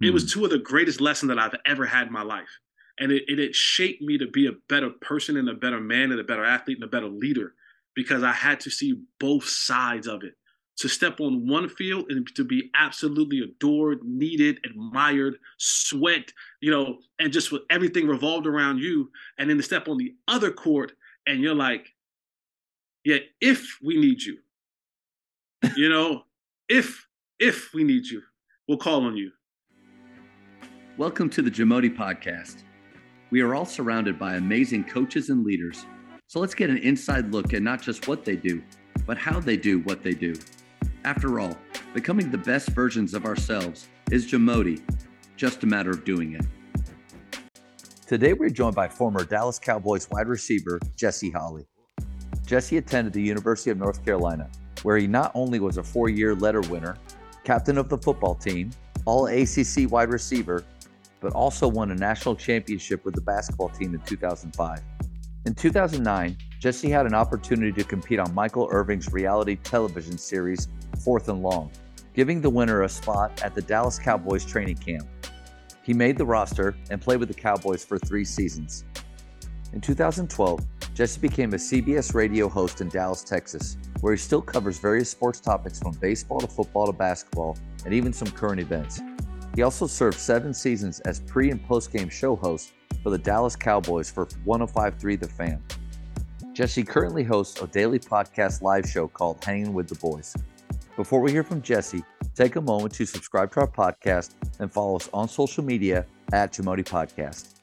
It was hmm. two of the greatest lessons that I've ever had in my life. And it, it, it shaped me to be a better person and a better man and a better athlete and a better leader because I had to see both sides of it. To step on one field and to be absolutely adored, needed, admired, sweat, you know, and just with everything revolved around you. And then to step on the other court and you're like, yeah, if we need you, you know, if if we need you, we'll call on you. Welcome to the Jamodi Podcast. We are all surrounded by amazing coaches and leaders. So let's get an inside look at not just what they do, but how they do what they do. After all, becoming the best versions of ourselves is Jamodi, just a matter of doing it. Today we're joined by former Dallas Cowboys wide receiver Jesse Holley. Jesse attended the University of North Carolina, where he not only was a four year letter winner, captain of the football team, all ACC wide receiver, but also won a national championship with the basketball team in 2005. In 2009, Jesse had an opportunity to compete on Michael Irvin's reality television series, Fourth and Long, giving the winner a spot at the Dallas Cowboys training camp. He made the roster and played with the Cowboys for three seasons. In 2012, Jesse became a CBS radio host in Dallas, Texas, where he still covers various sports topics from baseball to football to basketball and even some current events. He also served seven seasons as pre and post game show host for the Dallas Cowboys for 1053 The Fan. Jesse currently hosts a daily podcast live show called Hanging with the Boys. Before we hear from Jesse, take a moment to subscribe to our podcast and follow us on social media at Jamodi Podcast.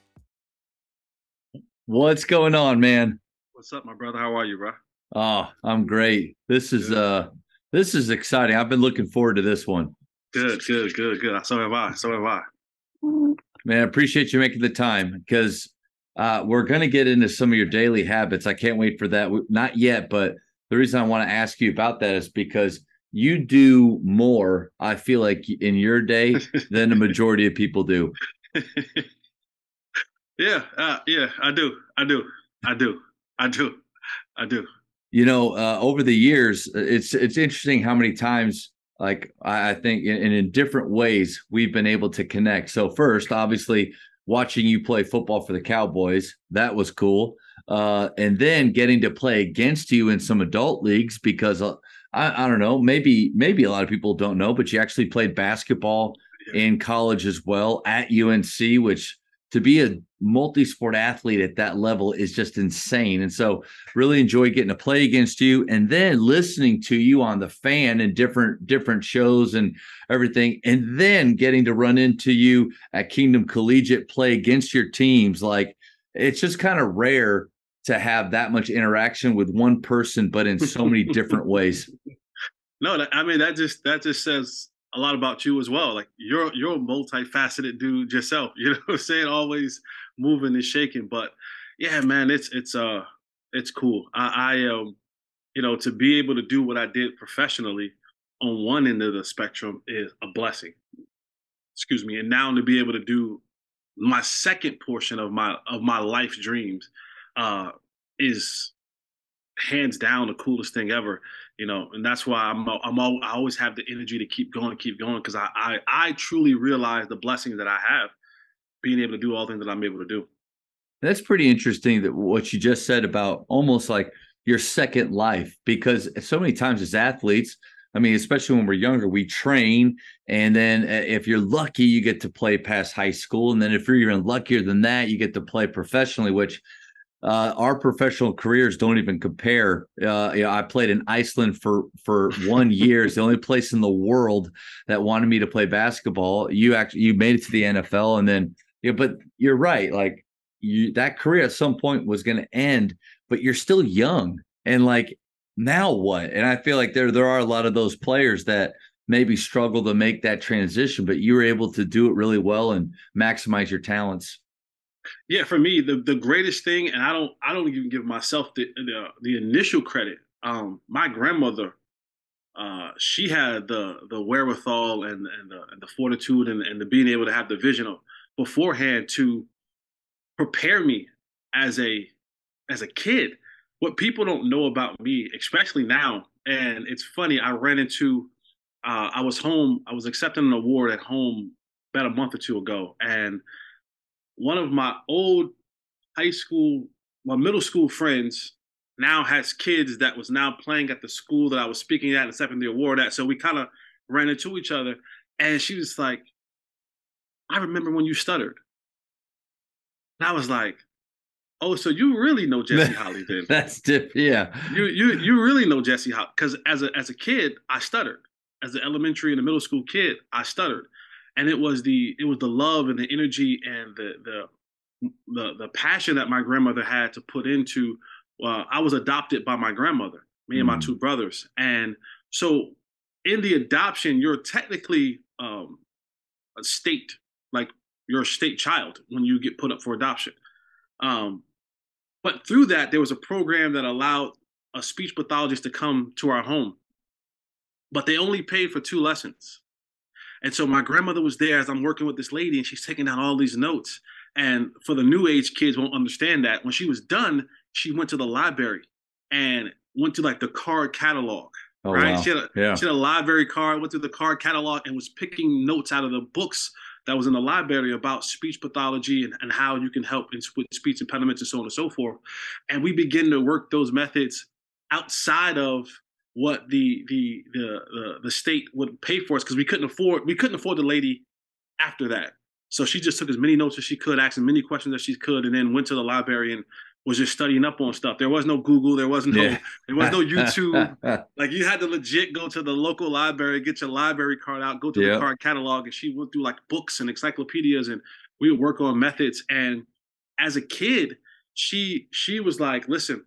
What's going on, man? What's up, my brother? How are you, bro? Oh, I'm great. This is good. uh this is exciting. I've been looking forward to this one. Good, good, good, good. So have I. So have I. Man, I appreciate you making the time because uh, we're going to get into some of your daily habits. I can't wait for that. Not yet, but the reason I want to ask you about that is because you do more, I feel like, in your day than the majority of people do. yeah, uh, yeah, I do. I do. I do. I do. I do. You know, uh, over the years, it's it's interesting how many times like I, think in, in different ways we've been able to connect. So first, obviously, watching you play football for the Cowboys, that was cool. Uh, and then getting to play against you in some adult leagues because uh, I, I, don't know, maybe maybe a lot of people don't know, but you actually played basketball in college as well at UNC, which to be a multi-sport athlete at that level is just insane. And so really enjoy getting to play against you and then listening to you on the fan and different different shows and everything and then getting to run into you at Kingdom Collegiate play against your teams like it's just kind of rare to have that much interaction with one person but in so many different ways. No, I mean that just that just says a lot about you as well. Like you're you're a multifaceted dude yourself. You know what I'm saying? Always moving and shaking. But yeah, man, it's it's uh it's cool. I, I um you know to be able to do what I did professionally on one end of the spectrum is a blessing. Excuse me. And now to be able to do my second portion of my of my life dreams uh is hands down the coolest thing ever you know, and that's why I'm I'm all, I always have the energy to keep going, keep going, because I, I I truly realize the blessings that I have, being able to do all things that I'm able to do. That's pretty interesting that what you just said about almost like your second life, because so many times as athletes, I mean, especially when we're younger, we train, and then uh, if you're lucky, you get to play past high school, and then if you're even luckier than that, you get to play professionally, which uh, our professional careers don't even compare. Uh, you know, I played in Iceland for for one year. It's the only place in the world that wanted me to play basketball. You actually you made it to the NFL, and then yeah. But you're right. Like you, that career at some point was going to end, but you're still young, and like now what? And I feel like there there are a lot of those players that maybe struggle to make that transition, but you were able to do it really well and maximize your talents. Yeah, for me, the, the greatest thing, and I don't I don't even give myself the the, the initial credit. Um, my grandmother, uh, she had the the wherewithal and and the, and the fortitude and, and the being able to have the vision of beforehand to prepare me as a as a kid. What people don't know about me, especially now, and it's funny. I ran into, uh, I was home. I was accepting an award at home about a month or two ago, and one of my old high school, my middle school friends now has kids that was now playing at the school that I was speaking at and accepting the award at. So we kind of ran into each other, and she was like, "I remember when you stuttered." And I was like, "Oh, so you really know Jesse Holley then?" That's different. Yeah. You you you really know Jesse Holley because as a as a kid I stuttered. As an elementary and a middle school kid, I stuttered, and it was the it was the love and the energy and the the the, the passion that my grandmother had to put into. Well, uh, I was adopted by my grandmother, me and mm. my two brothers, and so in the adoption, you're technically um, a state, like you're a state child when you get put up for adoption. Um, but through that, there was a program that allowed a speech pathologist to come to our home, but they only paid for two lessons. And so my grandmother was there as I'm working with this lady, and she's taking down all these notes. And for the new age kids, won't understand that. When she was done, she went to the library and went to like the card catalog Oh, right? Wow. She, had a, yeah. she had a library card, went through the card catalog, and was picking notes out of the books that was in the library about speech pathology and, and how you can help in, with speech impediments and so on and so forth. And we begin to work those methods outside of what the the the the, the state would pay for us because we couldn't afford we couldn't afford the lady after that. So she just took as many notes as she could, asked as many questions as she could, and then went to the library and was just studying up on stuff. There was no Google, there was no yeah. there was no YouTube. like you had to legit go to the local library, get your library card out, go to yep. the card catalog, and she went through like books and encyclopedias, and we would work on methods. And as a kid, she she was like, listen,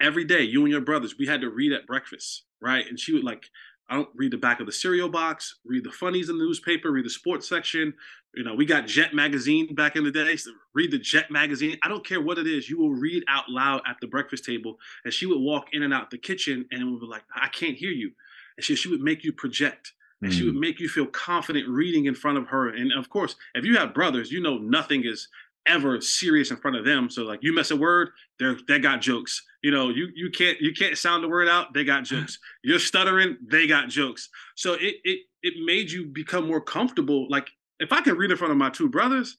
every day, you and your brothers, we had to read at breakfast, right? And she would like I don't read the back of the cereal box, read the funnies in the newspaper, read the sports section. You know, we got Jet magazine back in the day. So read the Jet magazine. I don't care what it is. You will read out loud at the breakfast table. And she would walk in and out the kitchen and would be like, I can't hear you. And she, she would make you project. And she would mm. make you feel confident reading in front of her. And of course, if you have brothers, you know nothing is ever serious in front of them. So like you mess a word, they're they got jokes. You know, you you can't you can't sound the word out, they got jokes. You're stuttering, they got jokes. So it it it made you become more comfortable. Like if I can read in front of my two brothers,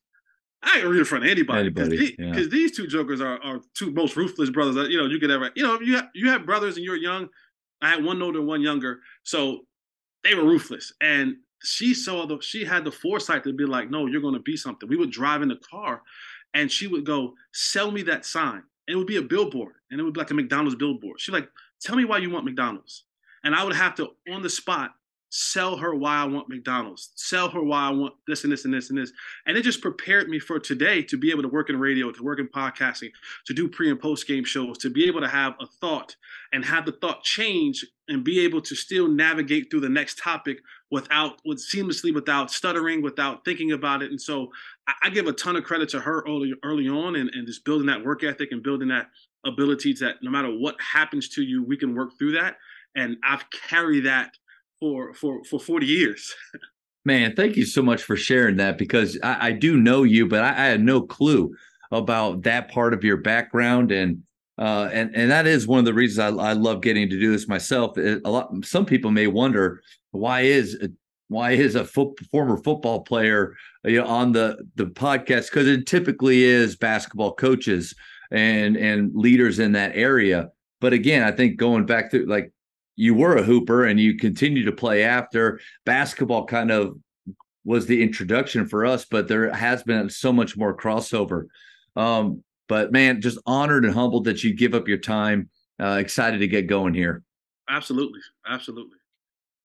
I can read in front of anybody because these, yeah. these, two jokers are, are two most ruthless brothers that you know you could ever you know you have, you have brothers and you're young. I had one older, one younger, so they were ruthless. And she saw the she had the foresight to be like, no, you're going to be something. We would drive in the car, and she would go, sell me that sign. And it would be a billboard, and it would be like a McDonald's billboard. She's like, tell me why you want McDonald's, and I would have to on the spot sell her why I want McDonald's, sell her why I want this and this and this and this. And it just prepared me for today to be able to work in radio, to work in podcasting, to do pre and post game shows, to be able to have a thought and have the thought change and be able to still navigate through the next topic without with seamlessly without stuttering without thinking about it. And so I, I, give a ton of credit to her early early on and, and just building that work ethic and building that ability that no matter what happens to you we can work through that. And i've carried that for for for 40 years man thank you so much for sharing that because i, I do know you but I, I had no clue about that part of your background and uh, and and that is one of the reasons I, I love getting to do this myself. It, a lot, some people may wonder why is why is a former football player you know, on the the podcast because it typically is basketball coaches and and leaders in that area. But again, I think going back to like you were a hooper and you continue to play after basketball kind of was the introduction for us, but there has been so much more crossover. Um, but man, just honored and humbled that you give up your time. Uh, excited to get going here. Absolutely, absolutely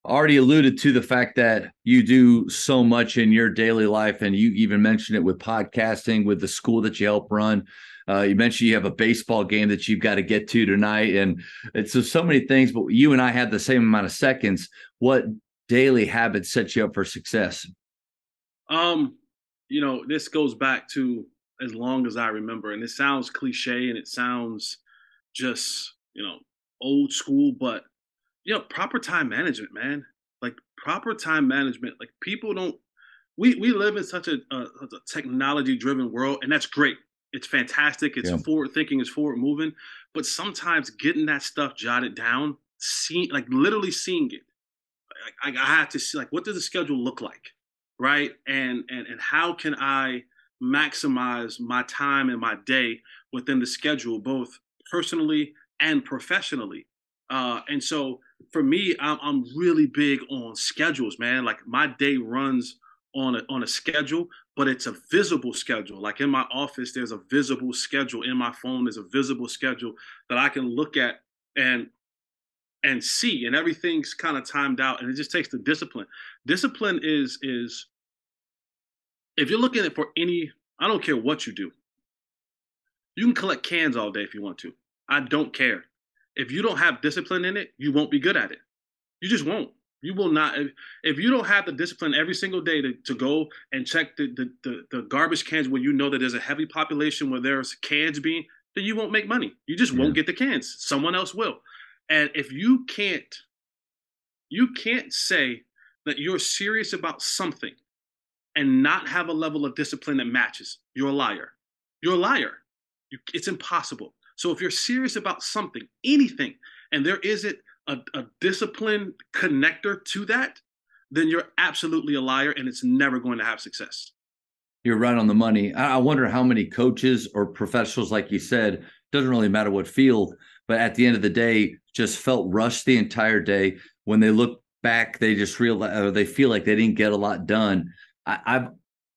already alluded to the fact that you do so much in your daily life and you even mentioned it with podcasting with the school that you help run uh, you mentioned you have a baseball game that you've got to get to tonight and so, so many things but you and i have the same amount of seconds what daily habits set you up for success um you know this goes back to as long as i remember and it sounds cliche and it sounds just you know old school but you know, proper time management, man. Like proper time management. Like people don't. We we live in such a, a, a technology driven world, and that's great. It's fantastic. It's yeah. forward thinking. It's forward moving. But sometimes getting that stuff jotted down, seeing like literally seeing it. I, I have to see like what does the schedule look like, right? And and and how can I maximize my time and my day within the schedule, both personally and professionally. Uh, and so for me, I'm, I'm really big on schedules, man. Like my day runs on a on a schedule, but it's a visible schedule. Like in my office, there's a visible schedule. In my phone, there's a visible schedule that I can look at and and see, and everything's kind of timed out. And it just takes the discipline. Discipline is is if you're looking at for any, I don't care what you do. You can collect cans all day if you want to. I don't care. If you don't have discipline in it, you won't be good at it. You just won't. You will not. If, if you don't have the discipline every single day to, to go and check the, the, the, the garbage cans where you know that there's a heavy population where there's cans being, then you won't make money. You just won't get the cans. Someone else will. And if you can't, you can't say that you're serious about something and not have a level of discipline that matches, you're a liar. You're a liar. You, it's impossible. So if you're serious about something, anything, and there isn't a, a discipline connector to that, then you're absolutely a liar and it's never going to have success. You're right on the money. I wonder how many coaches or professionals, like you said, doesn't really matter what field, but at the end of the day, just felt rushed the entire day. When they look back, they just realize or they feel like they didn't get a lot done. I, I've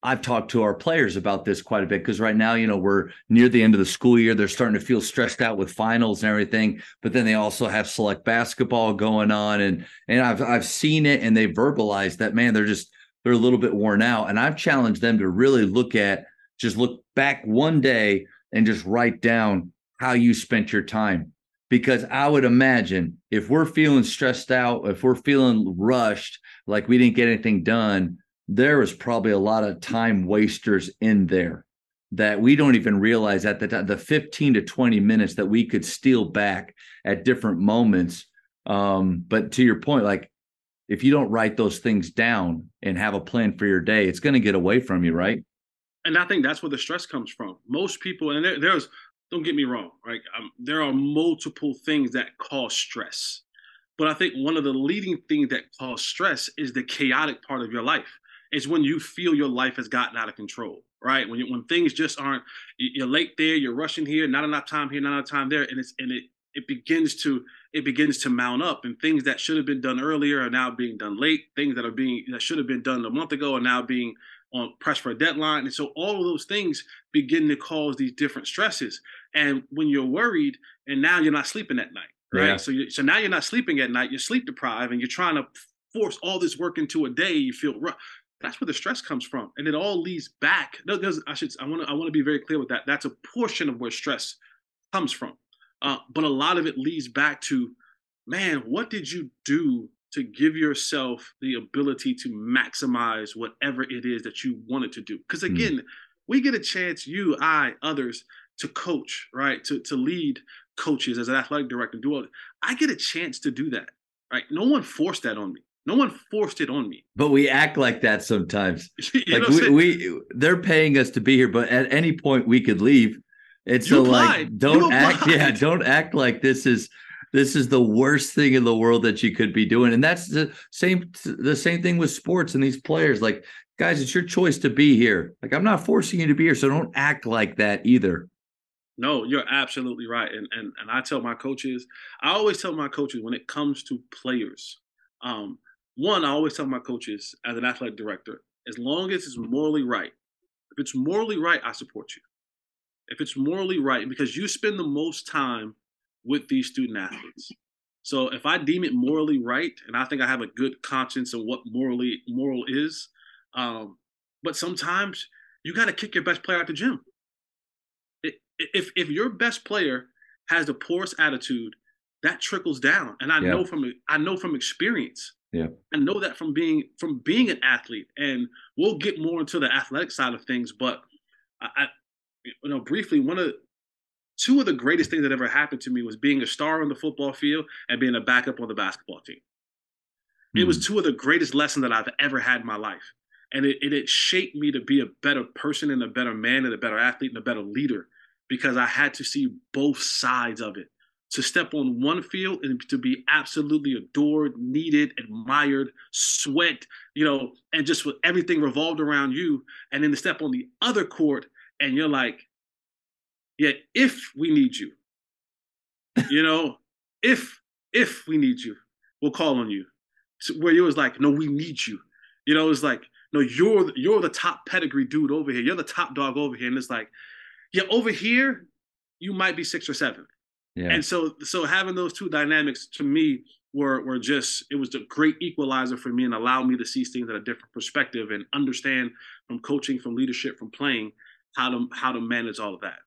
I've talked to our players about this quite a bit because right now, you know, we're near the end of the school year. They're starting to feel stressed out with finals and everything. But then they also have select basketball going on, and and I've I've seen it, and they verbalized that man, they're just they're a little bit worn out. And I've challenged them to really look at just look back one day and just write down how you spent your time. Because I would imagine if we're feeling stressed out, if we're feeling rushed, like we didn't get anything done, there is probably a lot of time wasters in there that we don't even realize at the time the 15 to 20 minutes that we could steal back at different moments. Um, but to your point like if you don't write those things down and have a plan for your day it's going to get away from you right? And i think that's where the stress comes from. Most people and there, there's don't get me wrong right? Um, there are multiple things that cause stress. But i think one of the leading things that cause stress is the chaotic part of your life it's when you feel your life has gotten out of control, right? When you, when things just aren't, you're late there, you're rushing here, not enough time here, not enough time there, and it's and it it begins to it begins to mount up, and things that should have been done earlier are now being done late. Things that are being that should have been done a month ago are now being um, on press for a deadline, and so all of those things begin to cause these different stresses. And when you're worried, and now you're not sleeping at night, right? Yeah. So you, so now you're not sleeping at night, you're sleep deprived, and you're trying to force all this work into a day. You feel rough that's where the stress comes from. And it all leads back. No there's i should i want to i want to be very clear with that. That's a portion of where stress comes from. Uh, but a lot of it leads back to man what did you do to give yourself the ability to maximize whatever it is that you wanted to do? Because hmm. again mm. we get a chance you i others to coach right? To, to lead coaches as an athletic director do all i get a chance to do that right? No one forced that on me no one forced it on me. But we act like that sometimes. like we, we, they're paying us to be here, but at any point we could leave. It's so like don't act yeah, don't act like this is this is the worst thing in the world that you could be doing. And that's the same the same thing with sports and these players. Like, guys, it's your choice to be here. Like I'm not forcing you to be here, so don't act like that either. No, you're absolutely right. And and and I tell my coaches, I always tell my coaches when it comes to players, um, one, I always tell my coaches as an athletic director, as long as it's morally right, if it's morally right, I support you. If it's morally right, because you spend the most time with these student athletes. So if I deem it morally right, and I think I have a good conscience of what morally moral is, um, but sometimes you got to kick your best player out the gym. If if your best player has the poorest attitude, that trickles down, and I yeah. know from I know from experience yeah. I know that from being from being an athlete, and we'll get more into the athletic side of things. But I, I you know, briefly, one of two of the greatest things that ever happened to me was being a star on the football field and being a backup on the basketball team. Mm. It was hmm. two of the greatest lessons that I've ever had in my life. And it, it, it shaped me to be a better person and a better man and a better athlete and a better leader because I had to see both sides of it. To step on one field and to be absolutely adored, needed, admired, sweat, you know, and just with everything revolved around you, and then to step on the other court and you're like, yeah, if we need you, you know, if if we need you, we'll call on you. So where you was like, no, we need you. You know, it's like, no, you're you're the top pedigree dude over here. You're the top dog over here, and it's like, yeah, over here, you might be six or seven. Yeah. And so so having those two dynamics to me were were just it was a great equalizer for me and allowed me to see things at a different perspective and understand from coaching, from leadership, from playing how to how to manage all of that.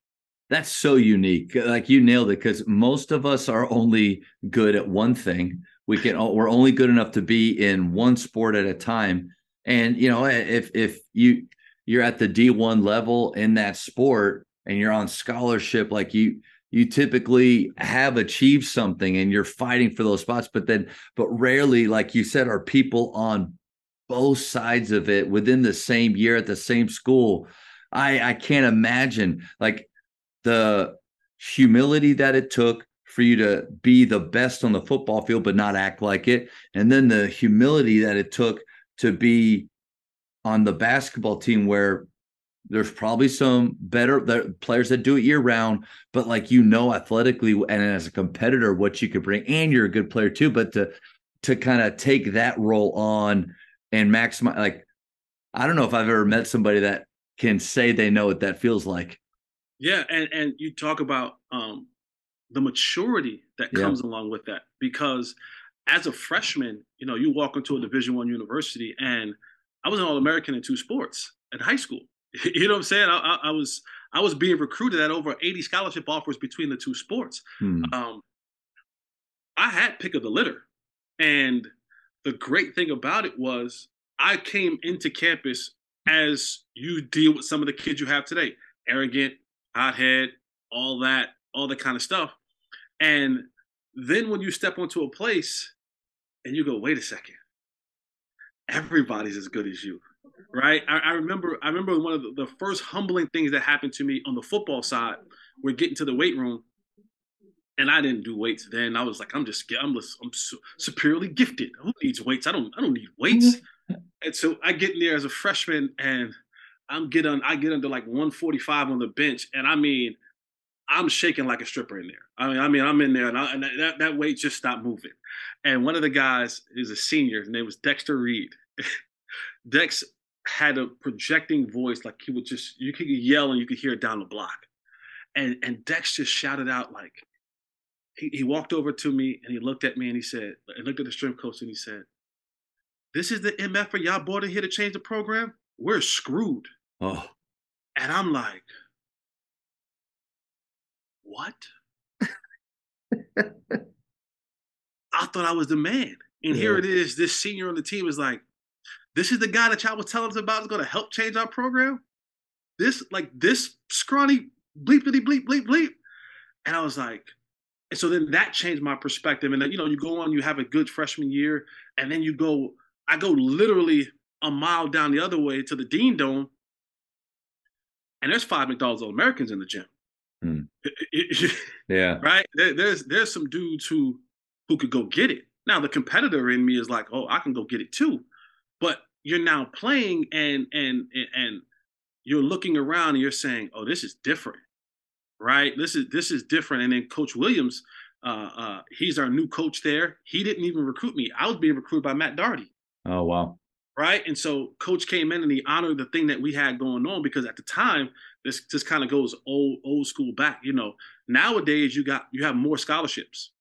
That's so unique. Like you nailed it because most of us are only good at one thing. We can we're only good enough to be in one sport at a time. And you know, eh, if if you you're at the D1 level in that sport and you're on scholarship like you you typically have achieved something and you're fighting for those spots but then but rarely like you said are people on both sides of it within the same year at the same school. I i can't imagine like the humility that it took for you to be the best on the football field but not act like it and then the humility that it took to be on the basketball team where there's probably some better players that do it year round, but like you know athletically and as a competitor what you could bring, and you're a good player too. But to to kind of take that role on and maximize, like I don't know if I've ever met somebody that can say they know what that feels like. Yeah, and and you talk about um the maturity that comes yeah. along with that because as a freshman, you know, you walk into a Division One university, and I was an All American in two sports at high school. You know what I'm saying? I, I, I, was I was being recruited at over 80 scholarship offers between the two sports. Hmm. Um, I had pick of the litter, and the great thing about it was I came into campus as you deal with some of the kids you have today, arrogant, hothead, all that, all that kind of stuff. And then when you step onto a place and you go, wait a second, everybody's as good as you right? I, I, remember I remember one of the, the, first humbling things that happened to me on the football side. We're getting to the weight room, and I didn't do weights then. I was like, I'm just I'm just, I'm superiorly gifted. Who needs weights? I don't I don't need weights. Mm-hmm. and so I get in there as a freshman, and I'm getting I get under like 145 on the bench, and I mean. I'm shaking like a stripper in there. I mean, I mean, I'm in there, and, I, and that, that weight just stopped moving. And one of the guys is a senior. His name was Dexter Reed. Dex had a projecting voice, like he would just you could yell and you could hear it down the block. And and Dex just shouted out like he, he walked over to me and he looked at me and he said, and looked at the strength coach and he said, This is the MF for y'all brought in here to change the program? We're screwed. Oh. And I'm like, what? I thought I was the man. And yeah. here it is. This senior on the team is like, this is the guy that y'all was telling us about is going to help change our program. This, like this scrawny bleepity bleep bleep bleep. And I was like, and so then that changed my perspective. And then, you know, you go on, you have a good freshman year, and then you go, I go literally a mile down the other way to the Dean Dome, and there's five McDonald's All Americans in the gym. Hmm. yeah. Right. There, there's there's some dudes who who could go get it. Now the competitor in me is like, oh, I can go get it too. But you're now playing and and and you're looking around and you're saying, "Oh, this is different." Right? This is this is different. And then Coach Williams, uh, uh, he's our new coach there. He didn't even recruit me. I was being recruited by Matt Doherty. Oh wow. Right. And so coach came in and he honored the thing that we had going on because at the time, this just kind of goes old, old school back. You know, nowadays you got you have more scholarships.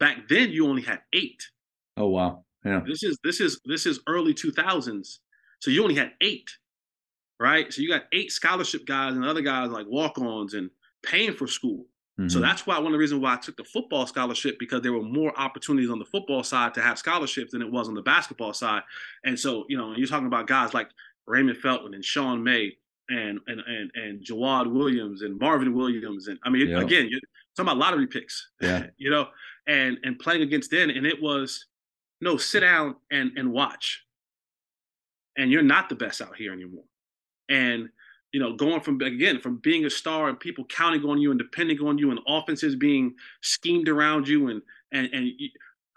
Back then you only had eight. Oh wow. Yeah. This is this is this is early 2000s. So you only had 8. Right? So you got 8 scholarship guys and other guys like walk-ons and paying for school. Mm-hmm. So that's why one of the reasons why I took the football scholarship because there were more opportunities on the football side to have scholarships than it was on the basketball side. And so, you know, you're talking about guys like Raymond Felton and Sean May and and and and Jawad Williams and Marvin Williams and I mean again, you're talking about lottery picks. Yeah. you know, and and playing against them and it was no, sit down and and watch. And you're not the best out here anymore. And you know, going from again from being a star and people counting on you and depending on you and offenses being schemed around you and and and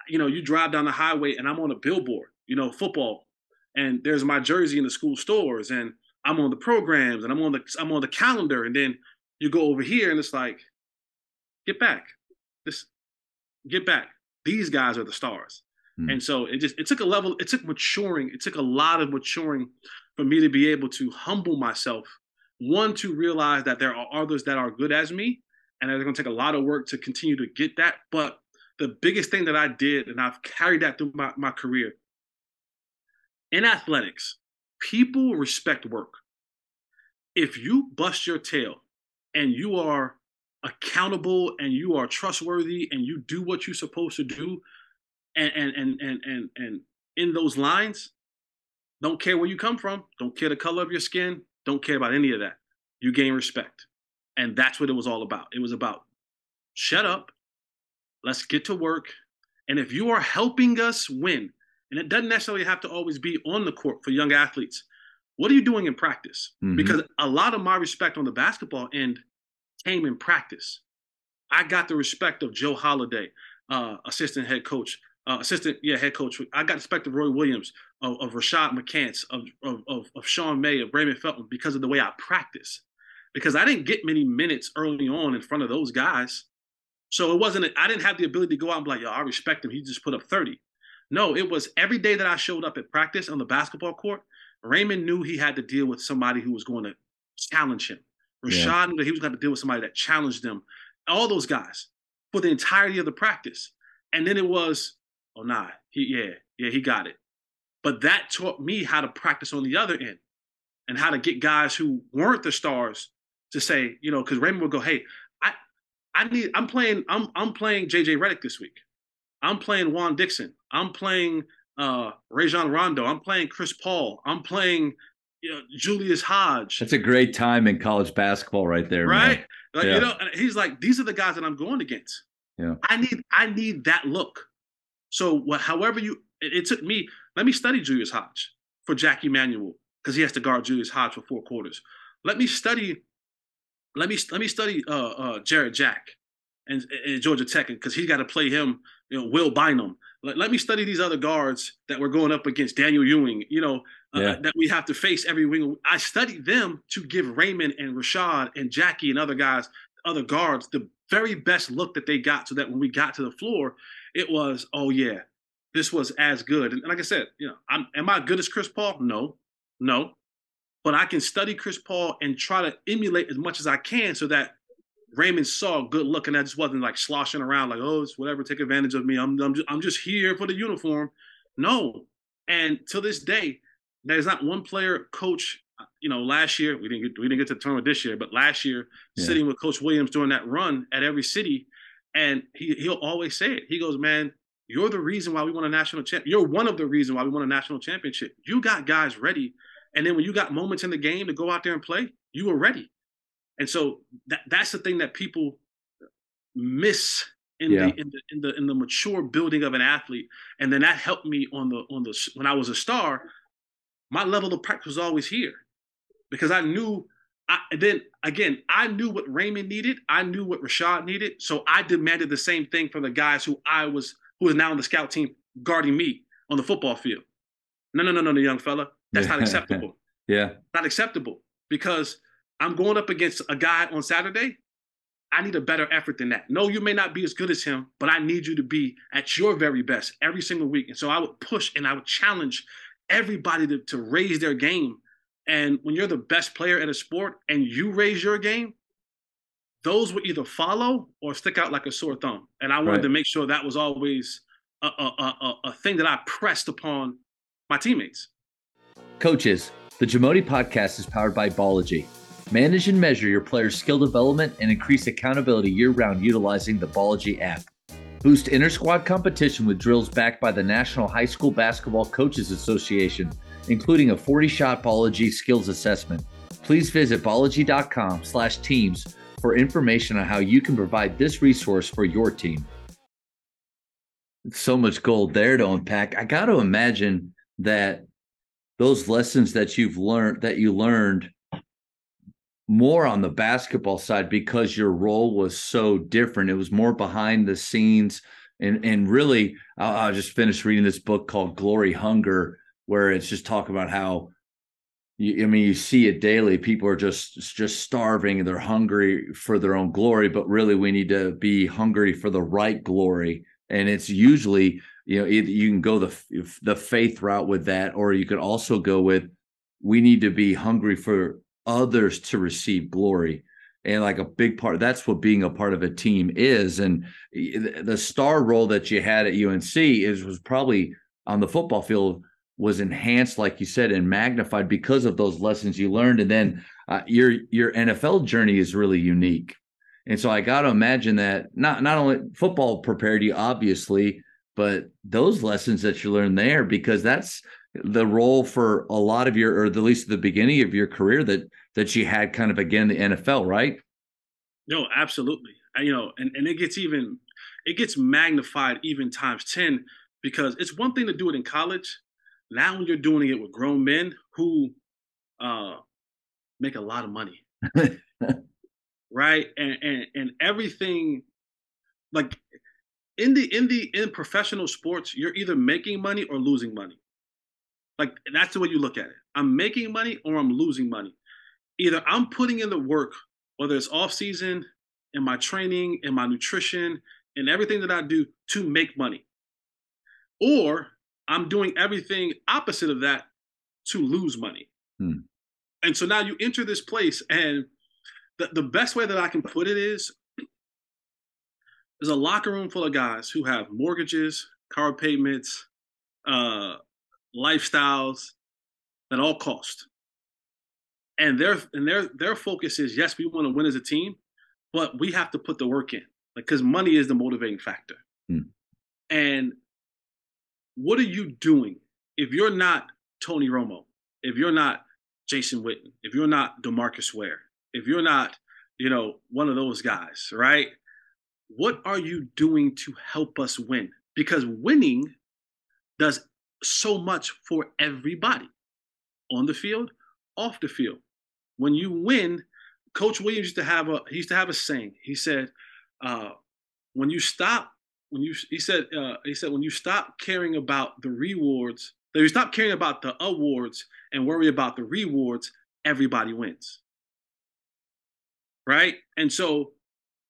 you know, you drive down the highway and I'm on a billboard, you know, football, and there's my jersey in the school stores and I'm on the programs and I'm on the I'm on the calendar and then you go over here and it's like, get back, this, get back. These guys are the stars. Mm. And so it just it took a level, it took maturing, it took a lot of maturing for me to be able to humble myself. One to realize that there are others that are good as me and it's going to take a lot of work to continue to get that. But the biggest thing that i did and i've carried that through my, my career in athletics people respect work. If you bust your tail and you are accountable and you are trustworthy and you do what you're supposed to do and and and and and, and in those lines don't care where you come from don't care the color of your skin don't care about any of that. You gain respect. And that's what it was all about. It was about shut up, let's get to work. And if you are helping us win, and it doesn't necessarily have to always be on the court for young athletes, what are you doing in practice? Mm-hmm. Because a lot of my respect on the basketball end came in practice. I got the respect of Joe Holladay, uh, assistant head coach, uh, assistant, yeah, head coach. I got the respect of Roy Williams, of, of Rashad McCants, of, of, of, of Sean May, of Raymond Felton because of the way I practice. Because I didn't get many minutes early on in front of those guys. So it wasn't, I didn't have the ability to go out and be like, yo, I respect him. He just put up 30. No, it was every day that I showed up at practice on the basketball court, Raymond knew he had to deal with somebody who was going to challenge him. Rashad yeah. knew that he was going to deal with somebody that challenged them. All those guys for the entirety of the practice. And then it was, oh nah, he yeah, yeah, he got it. But that taught me how to practice on the other end and how to get guys who weren't the stars to say, you know, because Raymond would go, hey, I I need I'm playing, I'm I'm playing JJ Redick this week. I'm playing Juan Dixon. I'm playing uh Rajon Rondo. I'm playing Chris Paul. I'm playing you know, Julius Hodge. That's a great time in college basketball right there. Right. Man. Like, yeah. you know, he's like, these are the guys that I'm going against. Yeah. I need I need that look. So what, however you, it, it, took me. Let me study Julius Hodge for Jackie Manuel because he has to guard Julius Hodge for four quarters. Let me study. Let me let me study uh, uh, Jarrett Jack and, and Georgia Tech because he's got to play him. You know, Will Bynum. Let, let me study these other guards that we're going up against. Daniel Ewing. You know, uh, yeah. that we have to face every wing. I studied them to give Raymond and Rashad and Jackie and other guys, other guards, the very best look that they got, so that when we got to the floor, it was, oh yeah, this was as good. And like I said, you know, I'm, am I good as Chris Paul? No, no. But I can study Chris Paul and try to emulate as much as I can so that Raymond saw good look and I just wasn't like sloshing around like, oh, it's whatever, take advantage of me. I'm, I'm, just, I'm just here for the uniform. No. And to this day, there's not one player, coach, uh, you know, last year, we didn't get, we didn't get to the tournament this year, but last year, yeah. sitting with Coach Williams during that run at every city, and he, he'll always say it. He goes, man, you're the reason why we won a national champ. You're one of the reason why we won a national championship. You got guys ready. And then when you got moments in the game to go out there and play, you were ready. And so that, that's the thing that people miss in, yeah. the, in the in the in the mature building of an athlete. And then that helped me on the on the when I was a star, my level of practice was always here. Because I knew I, then again, I knew what Raymond needed. I knew what Rashad needed. So I demanded the same thing from the guys who I was, who is now on the scout team guarding me on the football field. No, no, no, no, no, young fella. That's not acceptable. yeah. Not acceptable because I'm going up against a guy on Saturday. I need a better effort than that. No, you may not be as good as him, but I need you to be at your very best every single week. And so I would push and I would challenge everybody to, to raise their game and when you're the best player at a sport and you raise your game, those will either follow or stick out like a sore thumb. And I wanted right. to make sure that was always a, a, a, a thing that I pressed upon my teammates. Coaches, the Jamodi podcast is powered by Ballogy. Manage and measure your players' skill development and increase accountability year round utilizing the Ballogy app. Boost inter squad competition with drills backed by the National High School Basketball Coaches Association including a 40 shot Ballogy skills assessment. Please visit ballogy.com slash teams for information on how you can provide this resource for your team. So much gold there to unpack. I got to imagine that those lessons that you've learned that you learned more on the basketball side because your role was so different. It was more behind the scenes, and and really, I, I just finished reading this book called Glory Hunger, where it's just talking about how. You, I mean, you see it daily. People are just just starving. They're hungry for their own glory, but really, we need to be hungry for the right glory. And it's usually, you know, you can go the the faith route with that, or you could also go with, we need to be hungry for others to receive glory and like a big part that's what being a part of a team is and the star role that you had at UNC is was probably on the football field was enhanced like you said and magnified because of those lessons you learned and then uh, your your NFL journey is really unique and so I got to imagine that not not only football prepared you obviously but those lessons that you learned there because that's the role for a lot of your, or at least the beginning of your career that that you had kind of again the NFL, right? No, absolutely. You know, and, and it gets even it gets magnified even times 10 because it's one thing to do it in college. Now when you're doing it with grown men who uh make a lot of money. right? And, and and everything like in the in the in professional sports, you're either making money or losing money. Like that's the way you look at it. I'm making money or I'm losing money. Either I'm putting in the work, whether it's off season, in my training, in my nutrition, and everything that I do to make money. Or I'm doing everything opposite of that to lose money. Hmm. And so now you enter this place, and the, the best way that I can put it is there's a locker room full of guys who have mortgages, car payments, uh, lifestyles that all cost. And their and their their focus is yes, we want to win as a team, but we have to put the work in, like because money is the motivating factor. Hmm. And what are you doing if you're not Tony Romo, if you're not Jason Witten, if you're not Demarcus Ware, if you're not, you know, one of those guys, right? What are you doing to help us win? Because winning does so much for everybody on the field, off the field. When you win, Coach Williams used to have a he used to have a saying. He said, uh, "When you stop, when you he said uh, he said when you stop caring about the rewards, that you stop caring about the awards and worry about the rewards, everybody wins." Right, and so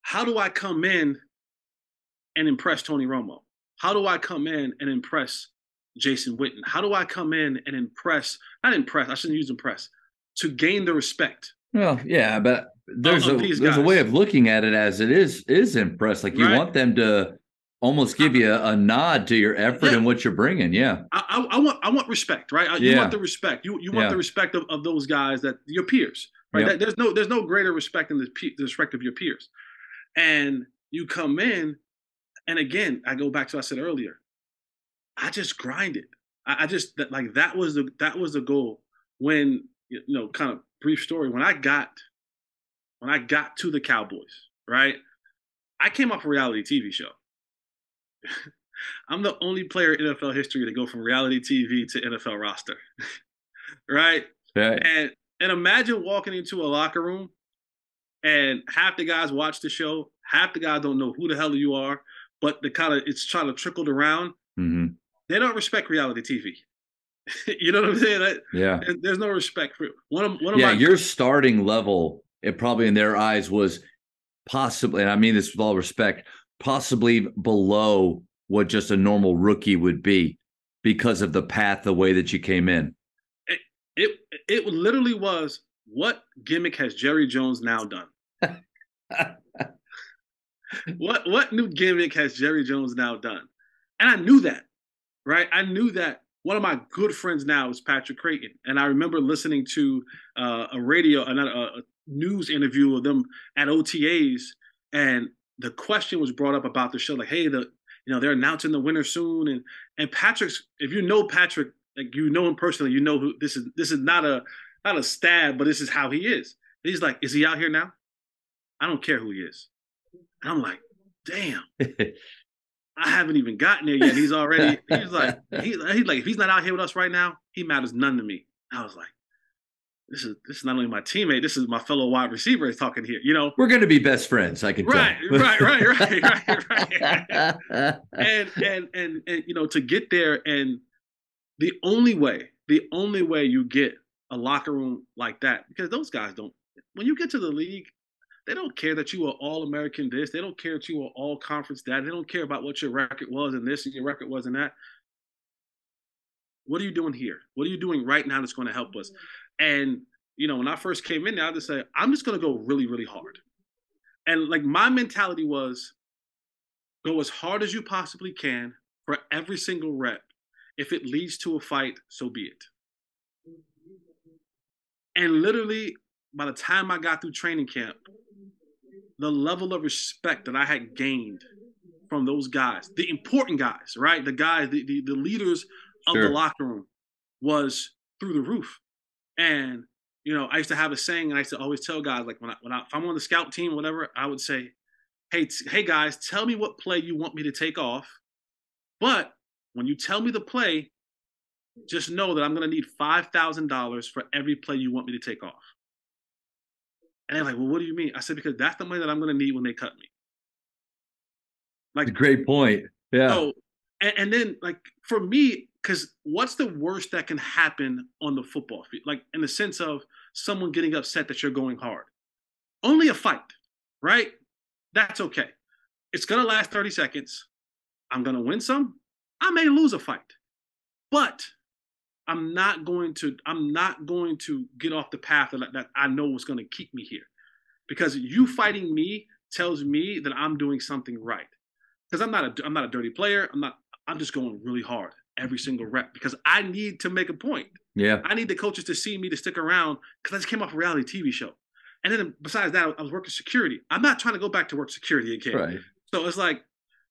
how do I come in and impress Tony Romo? How do I come in and impress Jason Witten? How do I come in and impress? Not impress. I shouldn't use impress. To gain the respect. Well, yeah, but there's a there's guys. a way of looking at it as it is is impress. Like you right. want them to almost give you a, a nod to your effort yeah. and what you're bringing. Yeah, I, I, I, want I want respect, right? You yeah. want the respect. You you want yeah. the respect of, of those guys that your peers, right? Yep. That, there's no there's no greater respect than the, the respect of your peers, and you come in, and again, I go back to what I said earlier. I just grinded. I, I just that like that was the that was the goal. When you know, kind of brief story. When I got when I got to the Cowboys, right? I came off a reality TV show. I'm the only player in NFL history to go from reality TV to NFL roster. right? And and imagine walking into a locker room and half the guys watch the show, half the guys don't know who the hell you are, but the kind of it's trying to trickled around. Mm-hmm they don't respect reality TV. you know what I'm saying? yeah. There's no respect for one of one of yeah. My- your starting level, it probably in their eyes was possibly, and I mean this with all respect, possibly below what just a normal rookie would be because of the path, the way that you came in. It it, it literally was. What gimmick has Jerry Jones now done? what what new gimmick has Jerry Jones now done? And I knew that right? I knew that one of my good friends now is Patrick Crayton, and I remember listening to uh, a radio, a, a news interview of them at OTAs, and the question was brought up about the show, like, "Hey, the you know they're announcing the winner soon," and and Patrick's, if you know Patrick, like you know him personally, you know who this is. This is not a not a stab, but this is how he is. And he's like, "Is he out here now?" I don't care who he is. And I'm like, damn. I haven't even gotten there yet. He's already. He's like, he, he's like, if he's not out here with us right now, he matters none to me. I was like, this is this is not only my teammate, this is my fellow wide receiver is talking here. You know, we're going to be best friends. I can right, tell. right, right, right, right, right. and, and and and you know to get there, and the only way, the only way you get a locker room like that, because those guys don't. When you get to the league, they don't care that you are all American this. They don't care that you are all conference that. They don't care about what your record was and this and your record was and that. What are you doing here? What are you doing right now that's going to help us? And you know, when I first came in there, I just said, I'm just gonna go really, really hard. And like my mentality was go as hard as you possibly can for every single rep. If it leads to a fight, so be it. And literally, by the time I got through training camp, the level of respect that I had gained from those guys, the important guys, right? The guys, the, the, the leaders of sure. the locker room was through the roof. And you know, I used to have a saying, and I used to always tell guys, like when I, when I, if I'm on the scout team, or whatever, I would say, "Hey, t- hey guys, tell me what play you want me to take off, but when you tell me the play, just know that I'm going to need five thousand dollars for every play you want me to take off." And they're like, "Well, what do you mean?" I said, "Because that's the money that I'm going to need when they cut me." Like, great point. Yeah. So, and, and then like for me, because what's the worst that can happen on the football field? Like in the sense of someone getting upset that you're going hard. Only a fight, right? That's okay. It's gonna last 30 seconds. I'm gonna win some. I may lose a fight, but I'm not going to. I'm not going to get off the path that, that I know going to keep me here, because you fighting me tells me that I'm doing something right. Because I'm not a. I'm not a dirty player. I'm not. I'm just going really hard every single rep because I need to make a point. Yeah. I need the coaches to see me to stick around because I just came off a reality TV show. And then besides that, I was working security. I'm not trying to go back to work security again. Right. So it's like,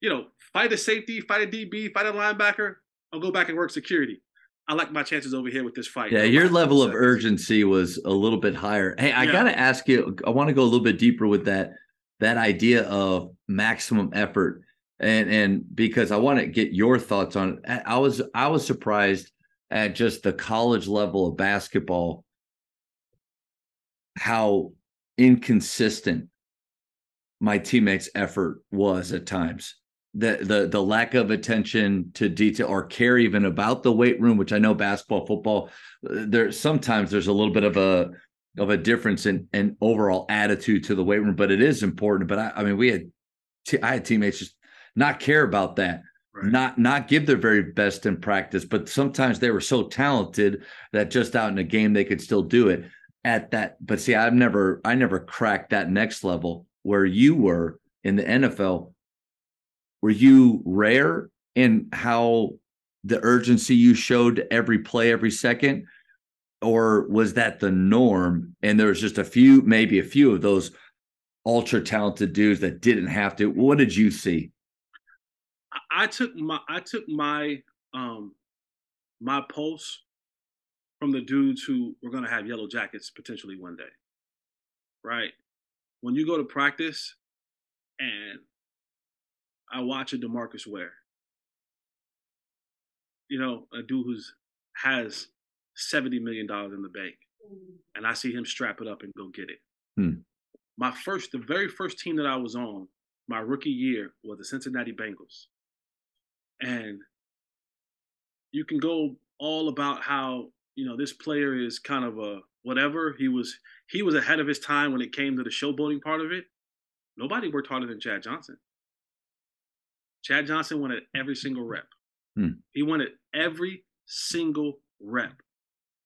you know, fight a safety, fight a DB, fight a linebacker. I'll go back and work security. I like my chances over here with this fight. Yeah, your level of urgency was a little bit higher. Hey, I yeah. got to ask you. I want to go a little bit deeper with that that idea of maximum effort and and because I want to get your thoughts on it. I was I was surprised at just the college level of basketball how inconsistent my teammates' effort was at times. The the the lack of attention to detail or care even about the weight room, which I know basketball, football, uh, there sometimes there's a little bit of a of a difference in in overall attitude to the weight room, but it is important. But I, I mean, we had I had teammates just not care about that. Right. Not not give their very best in practice, but sometimes they were so talented that just out in a game they could still do it at that. But see, I've never I never cracked that next level where you were in the NFL. Were you rare in how the urgency you showed every play, every second? Or was that the norm? And there was just a few, maybe a few of those ultra talented dudes that didn't have to. What did you see? I took my I took my um my pulse from the dudes who were going to have yellow jackets potentially one day. Right? When you go to practice and I watch a DeMarcus Ware, you know, a dude who's has seventy million dollars in the bank, and I see him strap it up and go get it. Hmm. My first, the very first team that I was on, my rookie year was the Cincinnati Bengals and you can go all about how you know this player is kind of a whatever. He was he was ahead of his time when it came to the showboating part of it. Nobody worked harder than chad johnson. Chad johnson wanted every single rep. Hmm. he wanted every single rep.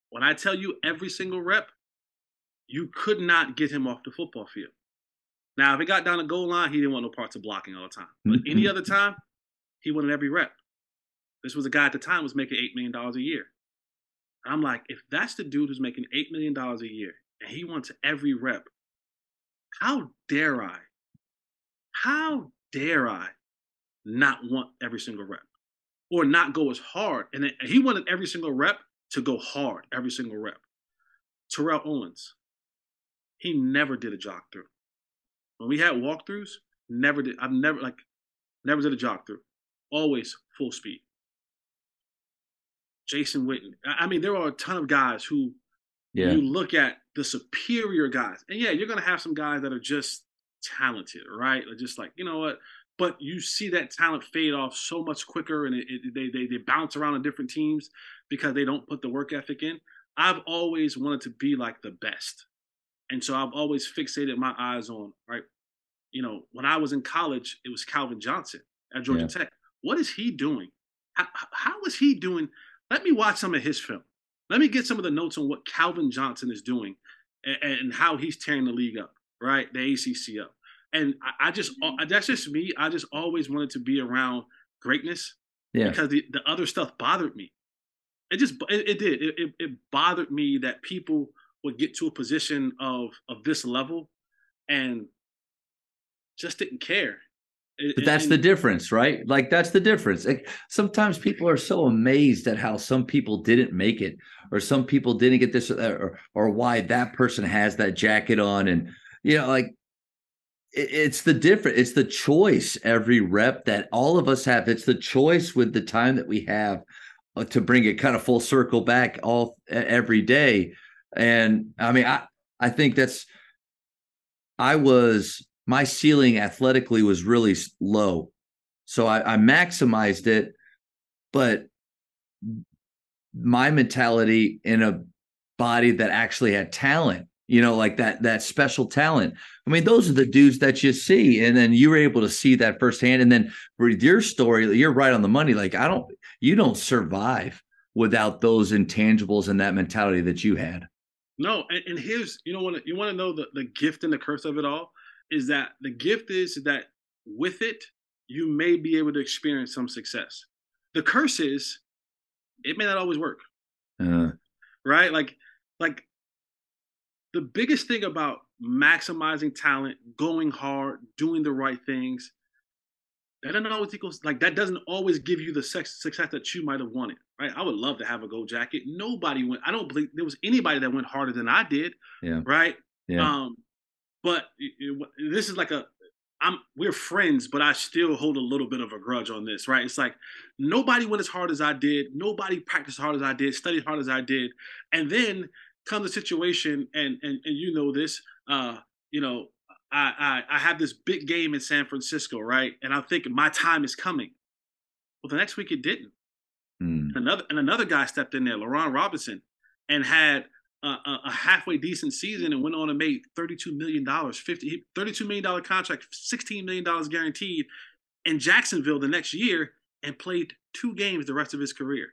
When i tell you every single rep you could not get him off the football field. Now if it got down the goal line he didn't want no parts of blocking all the time. But mm-hmm. any other time he wanted every rep. This was a guy at the time was making eight million dollars a year. I'm like, if that's the dude who's making eight million dollars a year and he wants every rep, how dare I? How dare I not want every single rep or not go as hard? And he wanted every single rep to go hard, every single rep. Terrell Owens, he never did a jog through. When we had walkthroughs, never did. I've never like never did a jog through always full speed. Jason Witten. I mean, there are a ton of guys who Yeah. You look at the superior guys, and yeah, you're gonna have some guys that are just talented, right? Or just like you know what, but you see that talent fade off so much quicker, and it, it, they, they they bounce around in different teams because they don't put the work ethic in. I've always wanted to be like the best, and so I've always fixated my eyes on right. You know, when I was in college, it was Calvin Johnson at Georgia yeah. Tech. What is he doing? How, how is he doing? Let me watch some of his film. Let me get some of the notes on what Calvin Johnson is doing and, and how he's tearing the league up, right? The ACC up. And I, I just, uh, that's just me. I just always wanted to be around greatness yeah. because the, the other stuff bothered me. It just, it, it did. It, it, it bothered me that people would get to a position of of this level and just didn't care but that's the difference, right? Like that's the difference. Like, sometimes people are so amazed at how some people didn't make it, or some people didn't get this, or or why that person has that jacket on, and you know, like it, it's the different. It's the choice every rep that all of us have. It's the choice with the time that we have uh, to bring it kind of full circle back all every day. And I mean, I I think that's I was my ceiling athletically was really low. So I, I maximized it, but my mentality in a body that actually had talent, you know, like that that special talent. I mean, those are the dudes that you see, and then you were able to see that firsthand. And then with your story, you're right on the money. Like I don't, you don't survive without those intangibles and that mentality that you had. No, and, and here's you know want you want to know the the gift and the curse of it all is that the gift is that with it, you may be able to experience some success. The curse is it may not always work. Uh, right? Like, like the biggest thing about maximizing talent, going hard, doing the right things, that doesn't always equals like that doesn't always give you the success that you might have wanted. Right? I would love to have a gold jacket. Nobody went. I don't believe there was anybody that went harder than I did. Yeah. Right. Yeah. Um, but this is like a I'm we're friends, but I still hold a little bit of a grudge on this, right? It's like nobody went as hard as I did, nobody practiced as hard as I did, studied hard as I did, and then comes a situation, and and and you know this, uh, you know, I I, I have this big game in San Francisco, right? And I'm thinking my time is coming. Well, the next week it didn't. Mm. Another and another guy stepped in there, Laurent Robinson, and had a, a, halfway decent season and went on and made $32 million, 50, $32 million contract, $16 million guaranteed in Jacksonville the next year and played two games the rest of his career.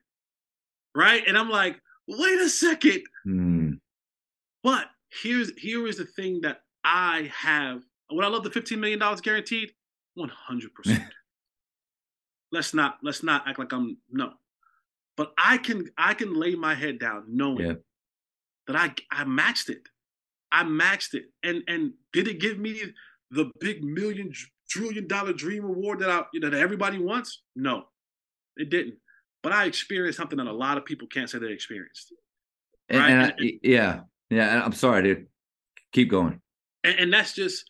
Right. And I'm like, wait a second. Hmm. But here's here is the thing that I have. What I love the $15 million guaranteed, 100%. let's not let's not act like I'm no. But I can I can lay my head down knowing yeah that I I matched it. I matched it. And and did it give me the big million trillion dollar dream award that I you know that everybody wants? No. It didn't. But I experienced something that a lot of people can't say they experienced. Right? And, and, I, yeah. Yeah. I'm sorry, dude. Keep going. And, and that's just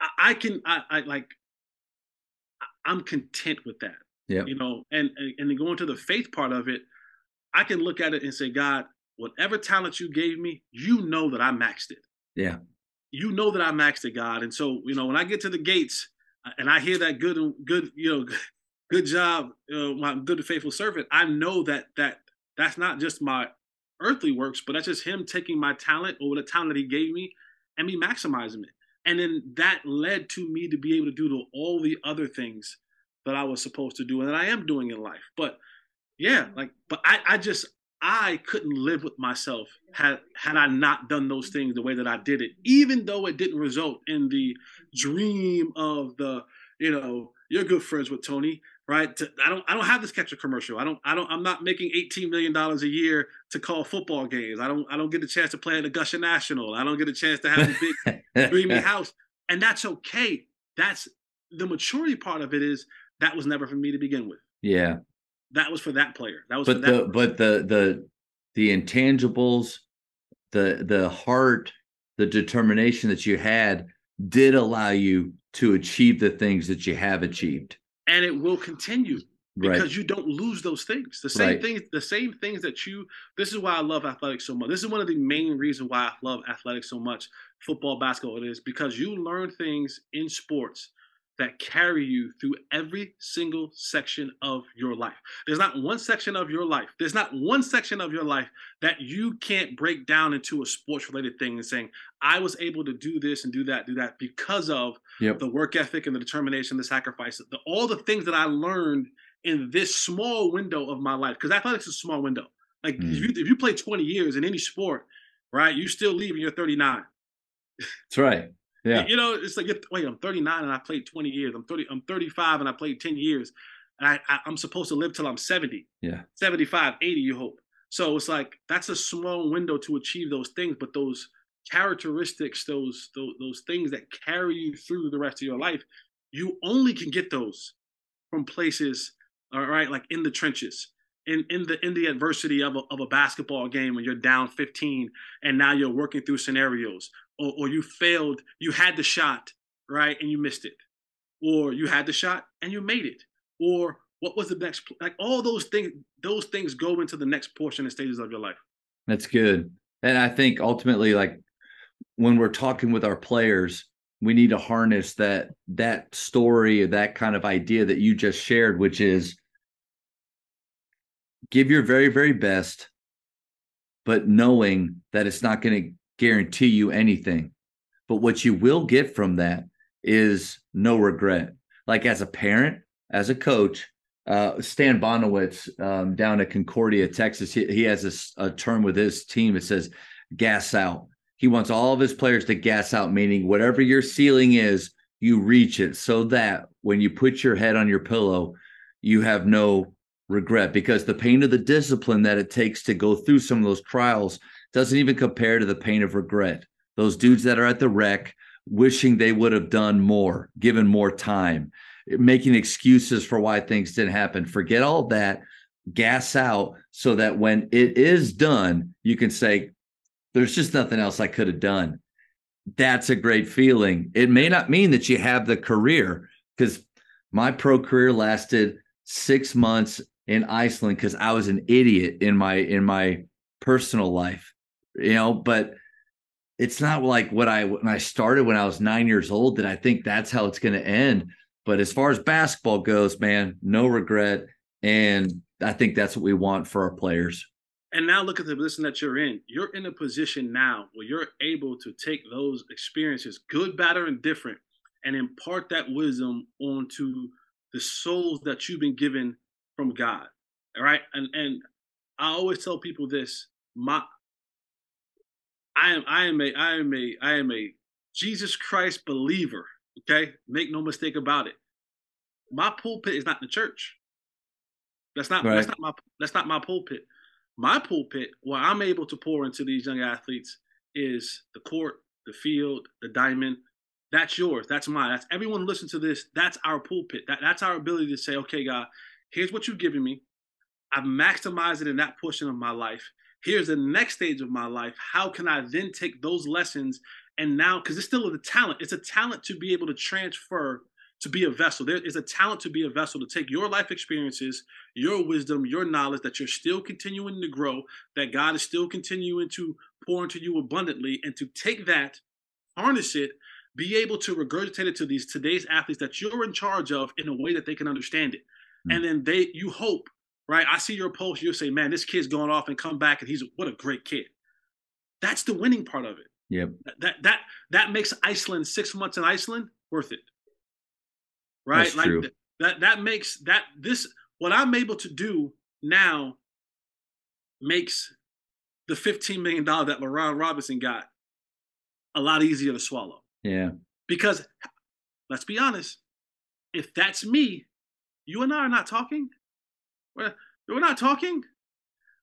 I, I can I, I like I'm content with that. Yeah. You know, and and then going to the faith part of it, I can look at it and say, God, whatever talent you gave me, you know that I maxed it. Yeah. You know that I maxed it, God. And so, you know, when I get to the gates uh, and I hear that good, good, you know, good job, uh, my good and faithful servant, I know that that that's not just my earthly works, but that's just him taking my talent or the talent that he gave me and me maximizing it. And then that led to me to be able to do all the other things that I was supposed to do and that I am doing in life. But yeah, like, but I, I just, I couldn't live with myself had had I not done those things the way that I did it, even though it didn't result in the dream of the, you know, you're good friends with Tony, right? To, I don't I don't have this Skechers commercial. I don't I don't I'm not making 18 million dollars a year to call football games. I don't I don't get a chance to play at Augusta National. I don't get a chance to have a big dreamy house. And that's okay. That's the maturity part of it is that was never for me to begin with. Yeah that was for that player. That was but the but the the the intangibles, the the heart, the determination that you had did allow you to achieve the things that you have achieved. And it will continue. because right. you don't lose those things. The same Right. things, the same things that you. This is why I love athletics so much. This is one of the main reasons why I love athletics so much. Football, basketball, it is because you learn things in sports that carry you through every single section of your life. There's not one section of your life. There's not one section of your life that you can't break down into a sports related thing and saying, I was able to do this and do that, do that because of Yep. the work ethic and the determination, the sacrifice, the, all the things that I learned in this small window of my life. Because athletics is a small window. Like Mm. if you if you play 20 years in any sport, right, you still leave and you're 39. That's right. Yeah. You know, it's like wait, I'm 39 and I played 20 years. I'm 30, I'm 35 and I played 10 years. And I, I I'm supposed to live till I'm 70. Yeah. 75, 80, you hope. So it's like that's a small window to achieve those things, but those characteristics, those those, those things that carry you through the rest of your life, you only can get those from places, all right, like in the trenches. In, in the in the adversity of a, of a basketball game when you're down 15 and now you're working through scenarios or, or you failed you had the shot right and you missed it. Or you had the shot and you made it. Or what was the next like all those things those things go into the next portion and stages of your life. That's good. And I think ultimately, like when we're talking with our players, we need to harness that that story, that kind of idea that you just shared, which is give your very, very best, but knowing that it's not going to guarantee you anything. But what you will get from that is no regret. Like as a parent, as a coach, uh, Stan Bonowitz um, down at Concordia, Texas, he, he has this, a term with his team. It says gas out. He wants all of his players to gas out, meaning whatever your ceiling is, you reach it so that when you put your head on your pillow, you have no regret because the pain of the discipline that it takes to go through some of those trials doesn't even compare to the pain of regret. Those dudes that are at the rec wishing they would have done more, given more time, making excuses for why things didn't happen. Forget all that, gas out so that when it is done, you can say, there's just nothing else I could have done. That's a great feeling. It may not mean that you have the career because my pro career lasted six months in Iceland because I was an idiot in my in my personal life, you know, but it's not like what I when I started when I was nine years old that I think that's how it's going to end. But as far as basketball goes, man, no regret, and I think that's what we want for our players. and now look at the position that you're in you're in a position now where you're able to take those experiences good bad or indifferent and impart that wisdom onto the souls that you've been given from god all right and and i always tell people this my i am i am a i am a i am a jesus christ believer okay? Make no mistake about it. My pulpit is not the church. That's not Right. that's not my that's not my pulpit. My pulpit where i'm able to pour into these young athletes is the court the field the diamond. That's yours. That's mine. That's everyone listen to this. That's our pulpit. That, that's our ability to say okay god here's what you've given me. I've maximized it in that portion of my life here's the next stage of my life. How can i then take those lessons and now because it's still a talent. It's a talent to be able to transfer to be a vessel. There is a talent to be a vessel to take your life experiences your wisdom your knowledge that you're still continuing to grow that god is still continuing to pour into you abundantly and to take that harness it be able to regurgitate it to these today's athletes that you're in charge of in a way that they can understand it. Mm. and then they you hope right i see your post you'll say man this kid's going off and come back and he's what a great kid that's the winning part of it Yep. that that that, that makes iceland six months in iceland worth it right That's like true. th- that that makes that this what i'm able to do now makes the 15 million dollar that Laurent Robinson got a lot easier to swallow Yeah. because let's be honest if that's me you and i are not talking we're, we're not talking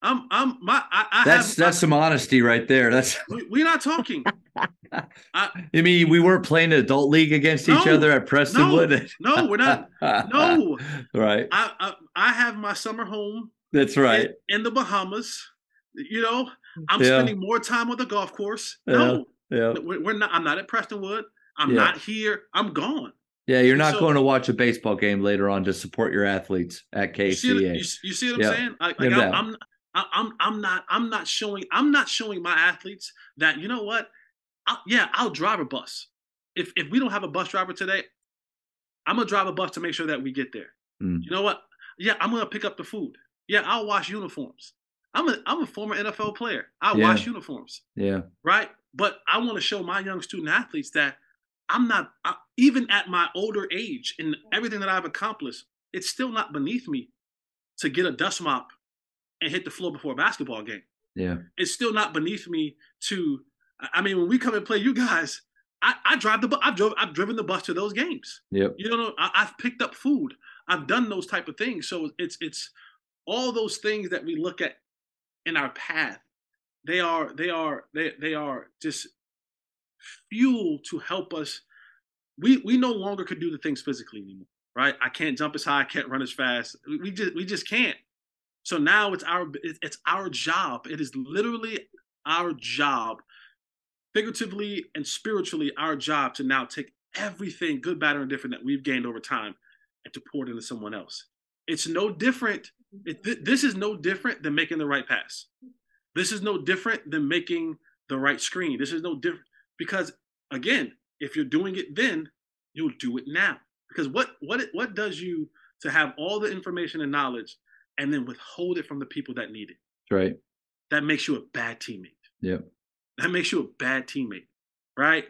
i'm i'm my i, I That's have that's some honesty right there. That's we, we're not talking I mean, we weren't playing adult league against each other at Prestonwood. no no, we're not no right. I, I i have my summer home That's right. in, in the bahamas you know i'm Yeah. spending more time on the golf course Yeah. no Yeah. we're, we're not i'm not at prestonwood i'm Yeah. not here i'm gone Yeah, you're not so, going to watch a baseball game later on to support your athletes at KCA. You see, you, you see what I'm saying? Like, like I'm, I'm, I'm, I'm not, I'm not showing, I'm not showing my athletes that you know what? I'll, yeah, I'll drive a bus. If if we don't have a bus driver today, I'm gonna drive a bus to make sure that we get there. Mm. You know what? Yeah, I'm gonna pick up the food. Yeah, I'll wash uniforms. I'm a I'm a former NFL player. I yeah. wash uniforms. Yeah. Right. But I want to show my young student athletes that I'm not I, even at my older age and everything that I've accomplished. It's still not beneath me to get a dust mop and hit the floor before a basketball game. Yeah. It's still not beneath me to. I mean, when we come and play you guys, I, I drive the I've drove I've driven the bus to those games. Yep. You know, I, I've picked up food. I've done those type of things. So it's it's all those things that we look at in our path. They are they are they they are just fuel to help us. We we no longer could do the things physically anymore, right? I can't jump as high, I can't run as fast. We just we just can't. So now it's our it's our job. It is literally our job, figuratively and spiritually, our job to now take everything good, bad, or indifferent that we've gained over time and to pour it into someone else. It's no different. It, th- this is no different than making the right pass. This is no different than making the right screen. This is no different because again, if you're doing it then, you'll do it now. Because what what what does you to have all the information and knowledge and then withhold it from the people that need it? Right. That makes you a bad teammate. Yeah. That makes you a bad teammate. Right?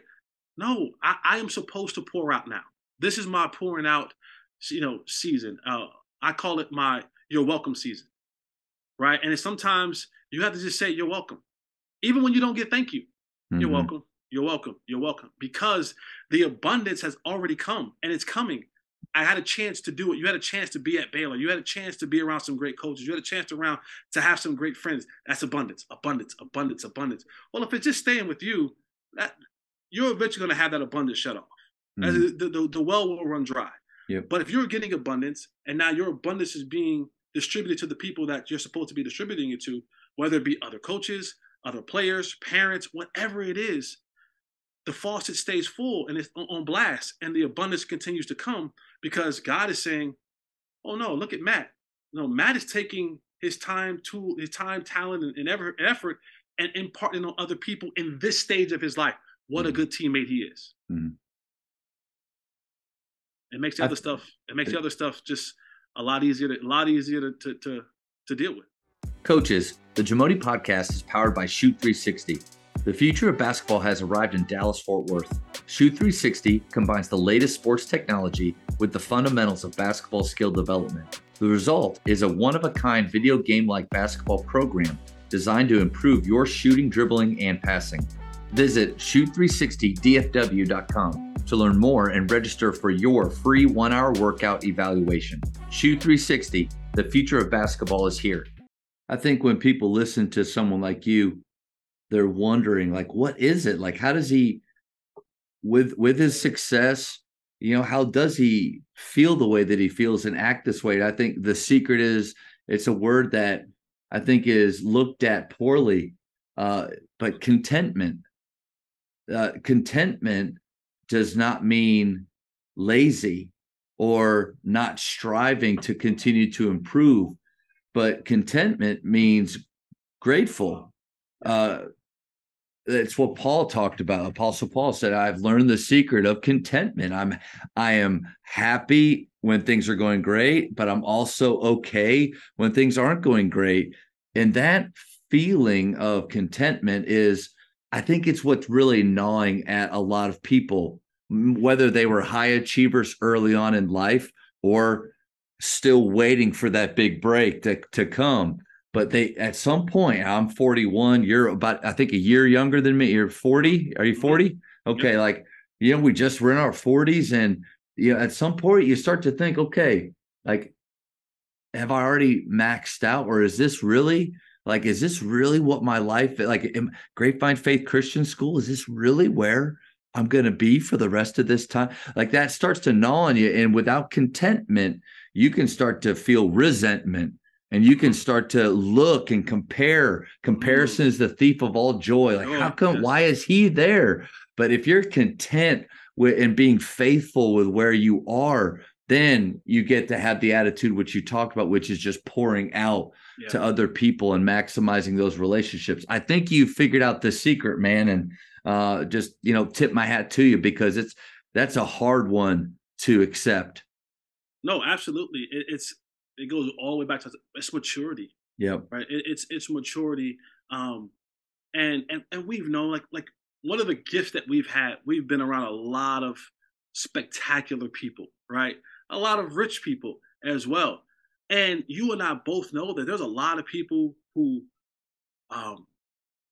No, I, I am supposed to pour out now. This is my pouring out, you know, season. Uh, I call it my you're welcome season. Right. And sometimes you have to just say you're welcome. Even when you don't get thank you. Mm-hmm. You're welcome. You're welcome. You're welcome. Because the abundance has already come and it's coming. I had a chance to do it. You had a chance to be at Baylor. You had a chance to be around some great coaches. You had a chance to around to have some great friends. That's abundance, abundance, abundance, abundance. Well, if it's just staying with you, that you're eventually going to have that abundance shut off. Mm-hmm. The, the, the, well will run dry. Yep. But if you're getting abundance and now your abundance is being distributed to the people that you're supposed to be distributing it to, whether it be other coaches, other players, parents, whatever it is, the faucet stays full and it's on blast and the abundance continues to come because God is saying, oh no, look at Matt. No, Matt is taking his time, to his time, talent, and, and effort and imparting on other people in this stage of his life. What mm-hmm. a good teammate he is. Mm-hmm. It makes the other stuff. It makes the other stuff just a lot easier. To, a lot easier to, to to to deal with. Coaches, the Jamodi podcast is powered by Shoot 360. The future of basketball has arrived in Dallas Fort Worth. Shoot 360 combines the latest sports technology with the fundamentals of basketball skill development. The result is a one of a kind video game like basketball program designed to improve your shooting, dribbling, and passing. Visit shoot360dfw.com to learn more and register for your free one hour workout evaluation. Shoot 360, the future of basketball is here. I think when people listen to someone like you, they're wondering, like, what is it? Like, how does he, with with his success, you know, how does he feel the way that he feels and act this way? I think the secret is it's a word that I think is looked at poorly, uh, but contentment. Uh, contentment does not mean lazy or not striving to continue to improve, but contentment means grateful. Uh, that's what Paul talked about. Apostle Paul said, "I've learned the secret of contentment. I'm, I am happy when things are going great, but I'm also okay when things aren't going great." And that feeling of contentment is I think it's what's really gnawing at a lot of people, whether they were high achievers early on in life or still waiting for that big break to, to come. But they, at some point, I'm 41. You're about, I think, a year younger than me. You're 40. Are you 40? Mm-hmm. Okay. Like, you know, we just were in our 40s. And, you know, at some point, you start to think, okay, like, have I already maxed out or is this really like, is this really what my life like? Am, Grapevine Faith Christian School is this really where I'm going to be for the rest of this time? Like that starts to gnaw on you, and without contentment, you can start to feel resentment, and you can start to look and compare. Comparison is the thief of all joy. Like, how come? Why is he there? But if you're content with and being faithful with where you are, then you get to have the attitude which you talked about, which is just pouring out yeah. to other people and maximizing those relationships. I think you figured out the secret, man, and uh, just you know, tip my hat to you because it's that's a hard one to accept. No, absolutely. It, it's it goes all the way back to it's maturity. Yeah. Right. It, it's it's maturity. Um, and and and we've known like like one of the gifts that we've had. We've been around a lot of spectacular people, right? A lot of rich people as well. And you and I both know that there's a lot of people who um,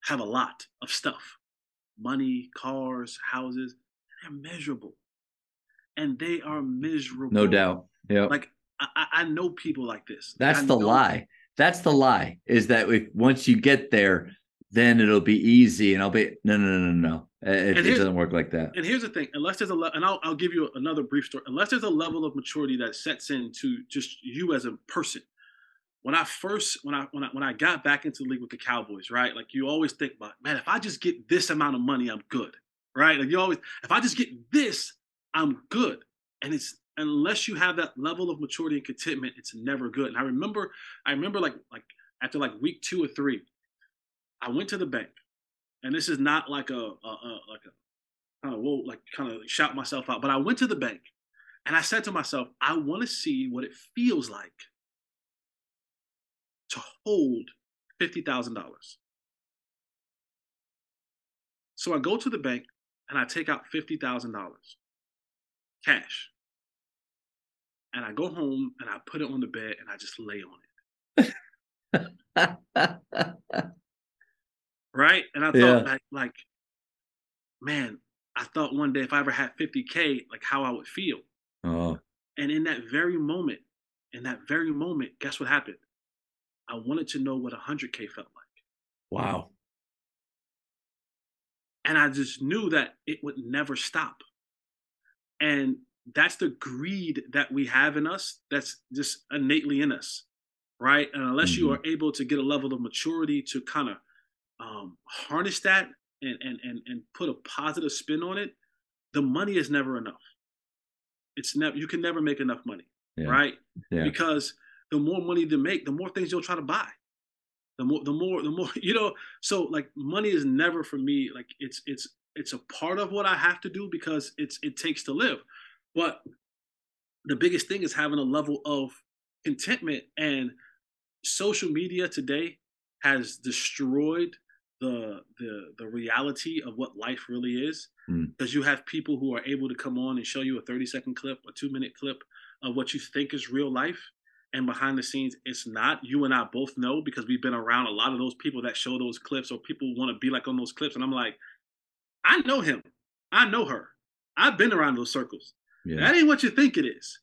have a lot of stuff money, cars, houses. They're miserable. And they are miserable. No doubt. Yeah. Like I, I know people like this. That's the lie. That's the lie. Is that if once you get there, then it'll be easy, and I'll be no, no, no, no, no. It, it doesn't work like that. And here's the thing: unless there's a le- and I'll I'll give you another brief story. Unless there's a level of maturity that sets into just you as a person. When I first when I when I when I got back into the league with the Cowboys, right? Like you always think about, man, if I just get this amount of money, I'm good, right? Like you always, if I just get this, I'm good. And it's unless you have that level of maturity and contentment, it's never good. And I remember, I remember like like after like week two or three, I went to the bank, and this is not like a, a, a like a kind of whoa, like kind of shout myself out, but I went to the bank, and I said to myself, I want to see what it feels like to hold fifty thousand dollars. So I go to the bank and I take out fifty thousand dollars cash and I go home and I put it on the bed and I just lay on it. right? And I thought yeah. like, like, man, I thought one day if I ever had 50K, like how I would feel. Oh. And in that very moment, in that very moment, guess what happened? I wanted to know what 100K felt like. Wow. And I just knew that it would never stop. And that's the greed that we have in us that's just innately in us right and unless mm-hmm. you are able to get a level of maturity to kind of um, harness that and, and and and put a positive spin on it the money is never enough it's never you can never make enough money yeah. right yeah. because the more money to make the more things you'll try to buy the more the more the more you know so like money is never for me like it's it's it's a part of what i have to do because it's it takes to live but the biggest thing is having a level of contentment. And social media today has destroyed the the the reality of what life really is because mm. you have people who are able to come on and show you a 30 second clip a two minute clip of what you think is real life and behind the scenes it's not you and i both know because we've been around a lot of those people that show those clips or people want to be like on those clips and i'm like i know him i know her i've been around those circles yeah. That ain't what you think it is.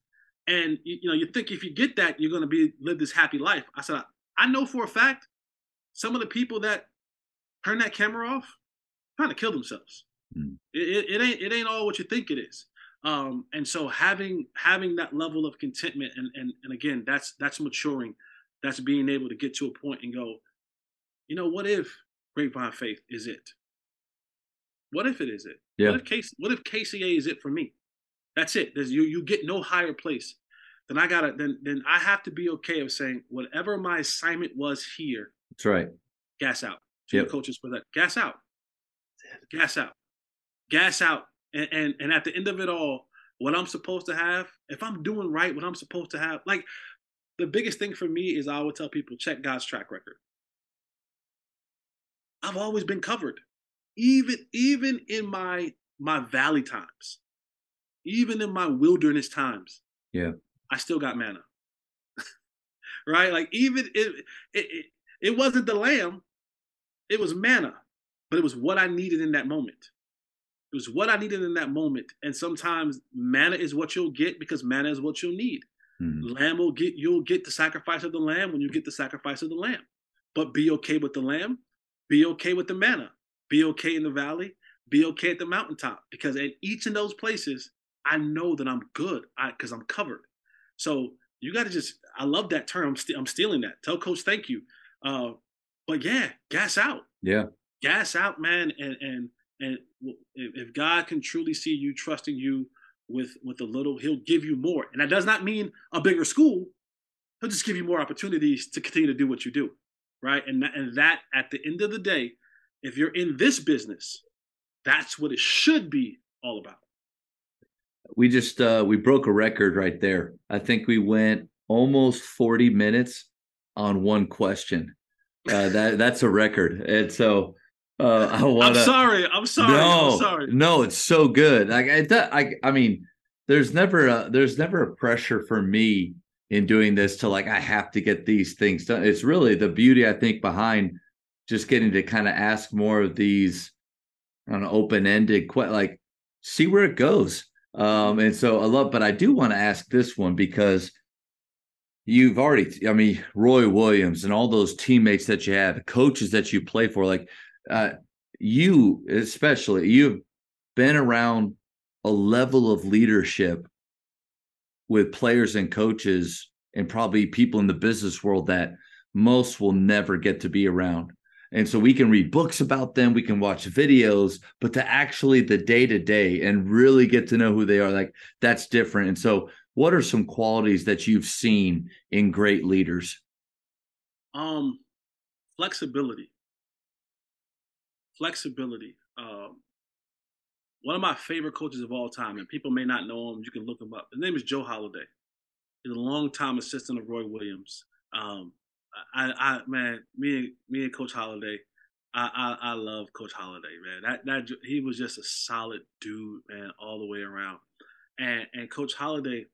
And you, you know, you think if you get that, you're gonna be live this happy life. I said, I know for a fact some of the people that turn that camera off trying to kill themselves. Mm. It, it, it, ain't it ain't all what you think it is. Um, and so having having that level of contentment and and and again, that's that's maturing. That's being able to get to a point and go, you know, what if grapevine faith is it? What if it is it? Yeah. What if case what if KCA is it for me? That's it. There's you you get no higher place. Then I gotta then then I have to be okay of saying whatever my assignment was here. That's right. Gas out. To yep. the coaches for that. Gas out. Gas out. Gas out. And, and and at the end of it all, what I'm supposed to have, if I'm doing right, what I'm supposed to have, like the biggest thing for me is I would tell people check God's track record. I've always been covered, even even in my my valley times even in my wilderness times, yeah, I still got manna. right? Like even it, it, it, it wasn't the lamb, it was manna, but it was what I needed in that moment. It was what I needed in that moment. And sometimes manna is what you'll get because manna is what you'll need. Mm-hmm. Lamb will get you'll get the sacrifice of the lamb when you get the sacrifice of the lamb. But be okay with the lamb, be okay with the manna, be okay in the valley, be okay at the mountaintop. Because at each of those places, I know that I'm good because I'm covered. So you got to just, I love that term. I'm, st- I'm stealing that. Tell coach, thank you. Uh, but yeah, gas out. Yeah. Gas out, man. And, and, And if God can truly see you trusting you with with a little, He'll give you more. And that does not mean a bigger school. He'll just give you more opportunities to continue to do what you do, right? And and that at the end of the day, if you're in this business, that's what it should be all about. We just uh we broke a record right there. I think we went almost 40 minutes on one question. Uh, that that's a record. And so uh, I wanna, I'm sorry. I'm sorry. No, I'm sorry. no, it's so good. Like I, I, I mean, there's never a there's never a pressure for me in doing this to like I have to get these things done. It's really the beauty I think behind just getting to kind of ask more of these on open ended like see where it goes. Um, and so I love, but I do want to ask this one because you've already, I mean, Roy Williams and all those teammates that you have, coaches that you play for, like uh, you especially, you've been around a level of leadership with players and coaches and probably people in the business world that most will never get to be around. And so we can read books about them, we can watch videos, but to actually the day to day and really get to know who they are, like that's different. And so, what are some qualities that you've seen in great leaders? Um, flexibility. Flexibility. Um, one of my favorite coaches of all time, and people may not know him, you can look him up. His name is Joe Holladay. He's a longtime assistant of Roy Williams. Um, I, I, man, me and me and Coach Holladay, I, I, I love Coach Holladay, man. That that he was just a solid dude, man, all the way around. And and Coach Holladay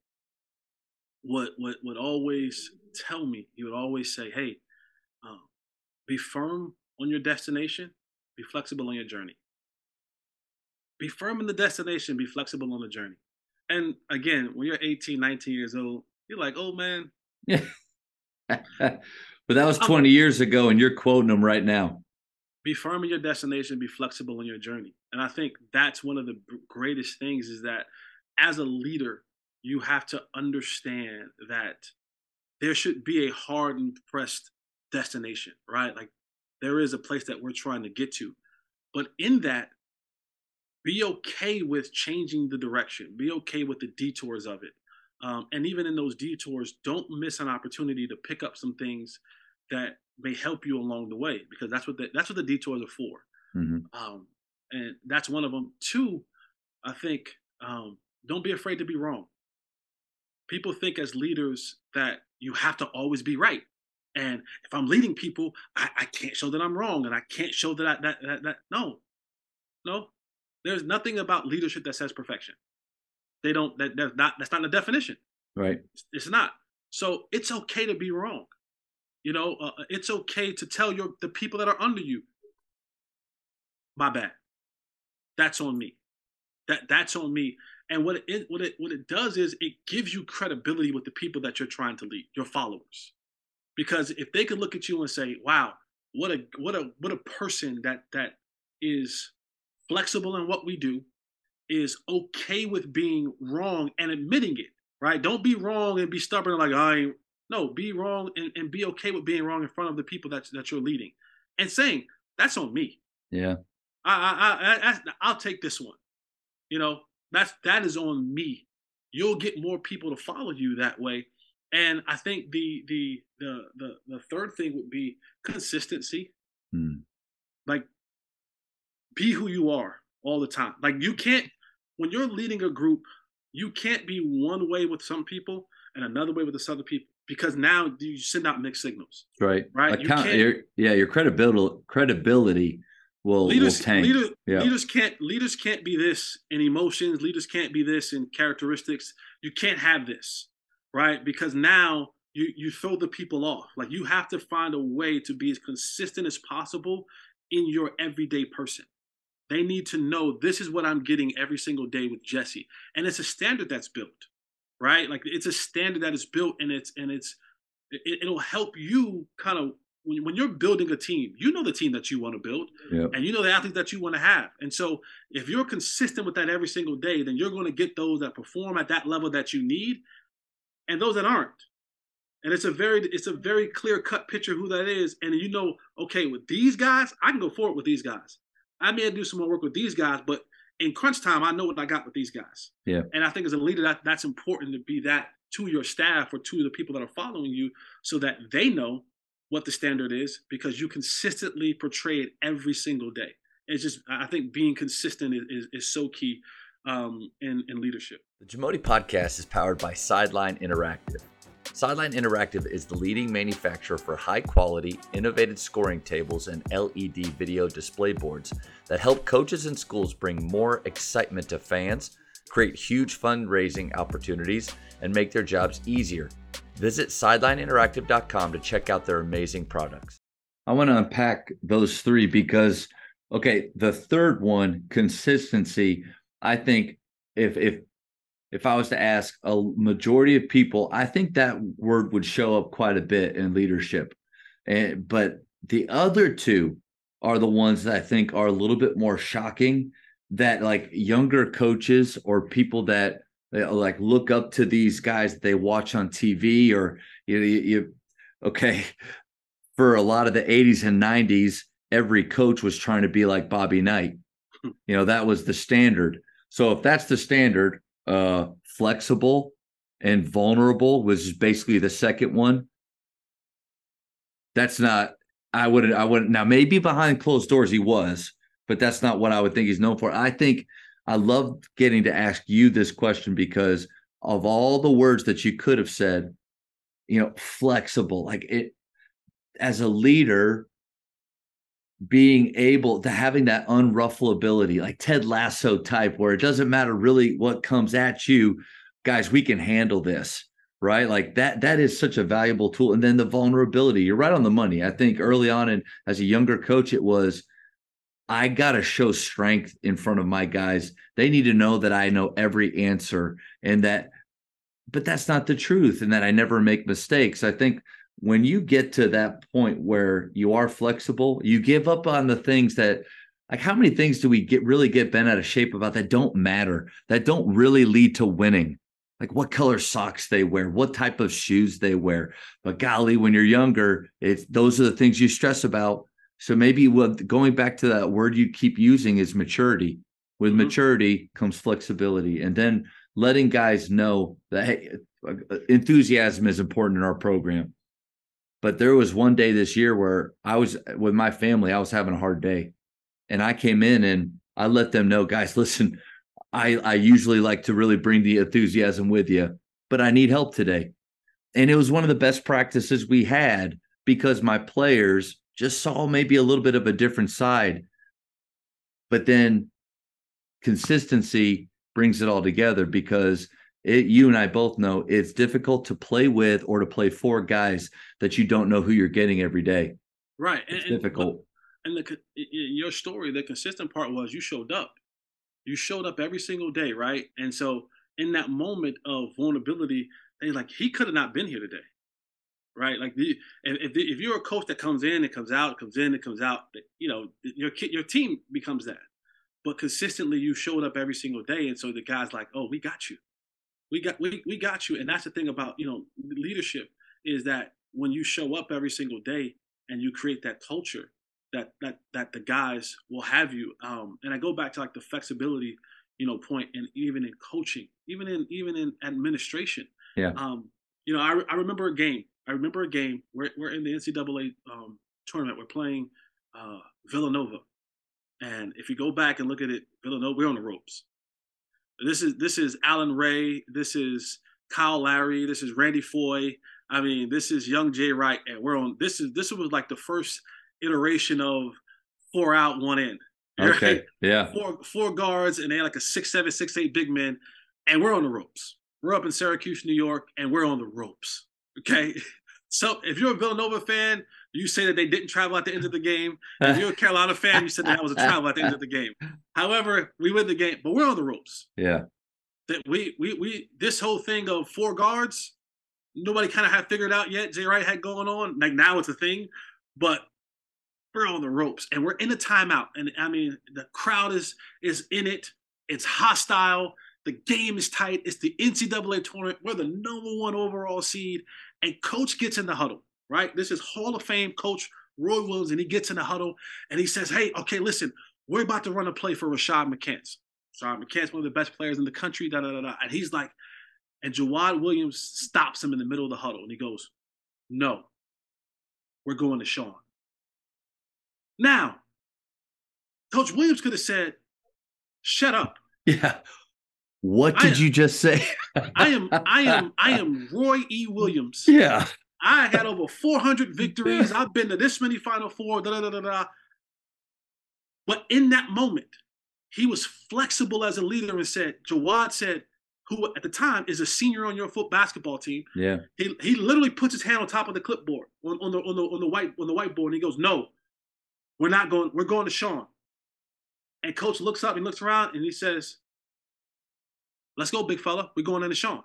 would would would always tell me, he would always say, "Hey, um, be firm on your destination, be flexible on your journey. Be firm in the destination, be flexible on the journey." And again, when you're 18, 19 years old, you're like, "Oh man." But that was 20 years ago, and you're quoting them right now. Be firm in your destination, be flexible in your journey. And I think that's one of the greatest things is that as a leader, you have to understand that there should be a hard and pressed destination, right? Like there is a place that we're trying to get to. But in that, be okay with changing the direction, be okay with the detours of it. Um, and even in those detours, don't miss an opportunity to pick up some things that may help you along the way, because that's what the, that's what the detours are for. Mm-hmm. Um, and that's one of them. Two, I think um, don't be afraid to be wrong. People think as leaders that you have to always be right. And if I'm leading people, I, I can't show that I'm wrong, and I can't show that I, that, that that no, no. There's nothing about leadership that says perfection. They don't. That, that's not. That's not the definition. Right. It's not. So it's okay to be wrong. You know, uh, uh, it's okay to tell your the people that are under you. My bad. That's on me. That that's on me. And what it what it what it does is it gives you credibility with the people that you're trying to lead, your followers. Because if they could look at you and say, "Wow, what a what a what a person that that is flexible in what we do, is okay with being wrong and admitting it, right? Don't be wrong and be stubborn like I ain't. No, be wrong and, and be okay with being wrong in front of the people that that you're leading, and saying that's on me. Yeah, I I, I I'll take this one. You know, that's that is on me. You'll get more people to follow you that way. And I think the the the the, the third thing would be consistency. Hmm. Like be who you are all the time. Like you can't when you're leading a group, you can't be one way with some people and another way with the other people because now you send out mixed signals. Right. Right. You your, yeah, your credibility credibility will, leaders, will tank. Leader, yeah. Leaders can't leaders can't be this in emotions. Leaders can't be this in characteristics. You can't have this, right? Because now you you throw the people off. Like you have to find a way to be as consistent as possible in your everyday person. They need to know this is what I'm getting every single day with Jesse. And it's a standard that's built, right? Like it's a standard that is built and it's and it's it, will help you kind of when, when you're building a team, you know the team that you want to build yep. and you know the athletes that you want to have. And so if you're consistent with that every single day, then you're going to get those that perform at that level that you need and those that aren't. And it's a very it's a very clear cut picture who that is. And you know, okay, with these guys, I can go forward with these guys. I may do some more work with these guys, but in crunch time, I know what I got with these guys. Yeah. And I think as a leader, that that's important to be that to your staff or to the people that are following you, so that they know what the standard is because you consistently portray it every single day. It's just I think being consistent is is, is so key um, in in leadership. The Jamodi podcast is powered by Sideline Interactive. Sideline Interactive is the leading manufacturer for high quality, innovative scoring tables and LED video display boards that help coaches and schools bring more excitement to fans, create huge fundraising opportunities, and make their jobs easier. Visit sidelineinteractive.com to check out their amazing products. I want to unpack those three because, okay, the third one, consistency. I think if if if I was to ask a majority of people, I think that word would show up quite a bit in leadership. And but the other two are the ones that I think are a little bit more shocking that like younger coaches or people that like look up to these guys that they watch on TV or you, you, you okay for a lot of the 80s and 90s every coach was trying to be like Bobby Knight. Hmm. You know, that was the standard. So if that's the standard, uh, flexible and vulnerable was basically the second one. That's not. I wouldn't. I wouldn't. Now maybe behind closed doors he was, but that's not what I would think he's known for. I think I love getting to ask you this question because of all the words that you could have said, you know, flexible. Like it, as a leader, being able to having that unruffleability, like Ted Lasso type, where it doesn't matter really what comes at you, guys, we can handle this, right? Like that, that is such a valuable tool. And then the vulnerability, you're right on the money. I think early on, and as a younger coach, it was, I got to show strength in front of my guys. They need to know that I know every answer and that, but that's not the truth and that I never make mistakes. I think when you get to that point where you are flexible, you give up on the things that like how many things do we get really get bent out of shape about that don't matter, that don't really lead to winning? Like what color socks they wear, what type of shoes they wear. But golly, when you're younger, it's those are the things you stress about. So maybe what going back to that word you keep using is maturity. With mm-hmm. maturity comes flexibility, and then letting guys know that hey, enthusiasm is important in our program but there was one day this year where I was with my family, I was having a hard day. And I came in and I let them know, guys, listen, I, I usually like to really bring the enthusiasm with you, but I need help today. And it was one of the best practices we had because my players just saw maybe a little bit of a different side. But then consistency brings it all together because it, you and I both know it's difficult to play with or to play for guys that you don't know who you're getting every day. Right. It's and, difficult. And the in your story, the consistent part was you showed up. You showed up every single day, right? And so in that moment of vulnerability, they like he could have not been here today, right? Like the, if if you're a coach that comes in, it comes out, comes in, it comes out, you know, your your team becomes that. But consistently, you showed up every single day, and so the guys like, oh, we got you we got we, we got you. And that's the thing about you know leadership is that when you show up every single day and you create that culture that that that the guys will have you um and i go back to like the flexibility you know point and even in coaching even in even in administration. Yeah. Um you know i, I remember a game i remember a game we're, we're in the ncaa um tournament we're playing uh villanova. And if you go back and look at it villanova we're on the ropes this is this is Allan Ray. This is Kyle Lowry. This is Randy Foye. I mean, this is young Jay Wright, and we're on. This is this was like the first iteration of four out, one in. Okay. Right? Yeah. Four four guards, and they had like a six seven, six eight big men, and we're on the ropes. We're up in Syracuse, New York, and we're on the ropes. Okay. So if you're a Villanova fan, you say that they didn't travel at the end of the game. If you're a Carolina fan, you said that, that was a travel at the end of the game. However, we win the game, but we're on the ropes. Yeah. That we we we this whole thing of four guards, nobody kind of had figured out yet. Jay Wright had going on. Like now it's a thing, but we're on the ropes and we're in a timeout. And I mean, the crowd is is in it. It's hostile. The game is tight. It's the NCAA tournament. We're the number one overall seed, and coach gets in the huddle right? This is Hall of Fame coach Roy Williams, and he gets in the huddle and he says, Hey, okay, listen, we're about to run a play for Rashad McCants. Rashad McCants, one of the best players in the country, da da da da. And he's like, and Jawad Williams stops him in the middle of the huddle and he goes, No, we're going to Sean. Now, Coach Williams could have said, Shut up. Yeah. What did am, you just say? I am I am I am Roy E. Williams. Yeah. I had over 400 victories. I've been to this many Final Four. Da, da, da, da. But in that moment, he was flexible as a leader and said, Jawad said, who at the time is a senior on your foot basketball team. Yeah. He he literally puts his hand on top of the clipboard on, on the on the on the white on the whiteboard and he goes, No, we're not going, we're going to Sean. And coach looks up, he looks around and he says, Let's go, big fella. We're going into Sean.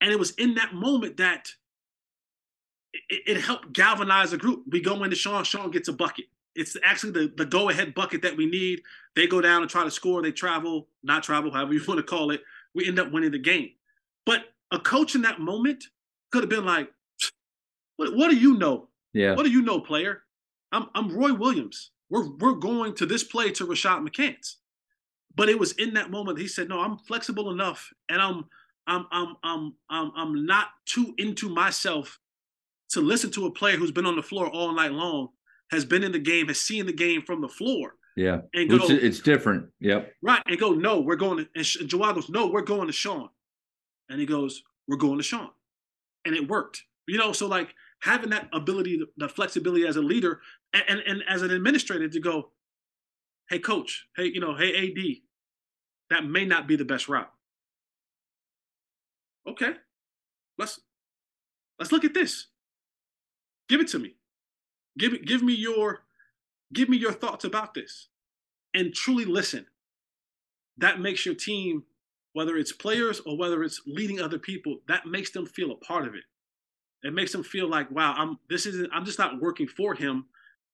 And it was in that moment that it, it helped galvanize the group. We go into Sean, Sean gets a bucket. It's actually the, the go ahead bucket that we need. They go down and try to score. They travel, not travel, however you want to call it. We end up winning the game. But a coach in that moment could have been like, what, what do you know? Yeah. What do you know, player? I'm, I'm Roy Williams. We're, we're going to this play to Rashad McCants. But it was in that moment he said, "No, I'm flexible enough, and I'm I'm I'm I'm I'm I'm not too into myself to listen to a player who's been on the floor all night long, has been in the game, has seen the game from the floor. Yeah, and go, Which, it's different. Yep. Right, and go, no, we're going to. And, and Jawad goes, no, we're going to Sean, and he goes, we're going to Sean, and it worked. You know, so like having that ability, the flexibility as a leader, and, and, and as an administrator to go, hey coach, hey you know, hey AD, that may not be the best route. Okay, let's let's look at this. Give it to me. Give it. Give me your give me your thoughts about this, and truly listen. That makes your team, whether it's players or whether it's leading other people, that makes them feel a part of it. It makes them feel like, wow, I'm this isn't. I'm just not working for him.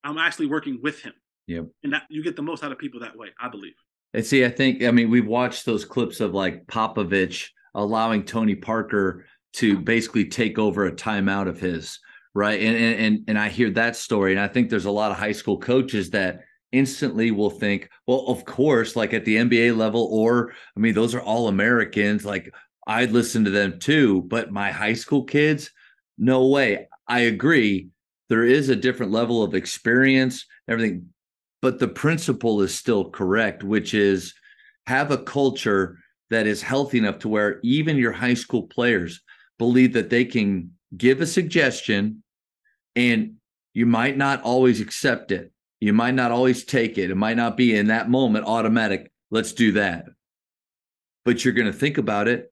I'm actually working with him. Yeah. And that you get the most out of people that way, I believe. And see, I think, I mean, we've watched those clips of like Popovich allowing Tony Parker to basically take over a timeout of his, right? And and and I hear that story, and I think there's a lot of high school coaches that instantly will think, well, of course, like at the NBA level, or I mean, those are all Americans. Like I'd listen to them too, but my high school kids, no way. I agree. There is a different level of experience, everything, but the principle is still correct, which is have a culture that is healthy enough to where even your high school players believe that they can give a suggestion and you might not always accept it. You might not always take it. It might not be in that moment automatic. Let's do that. But you're going to think about it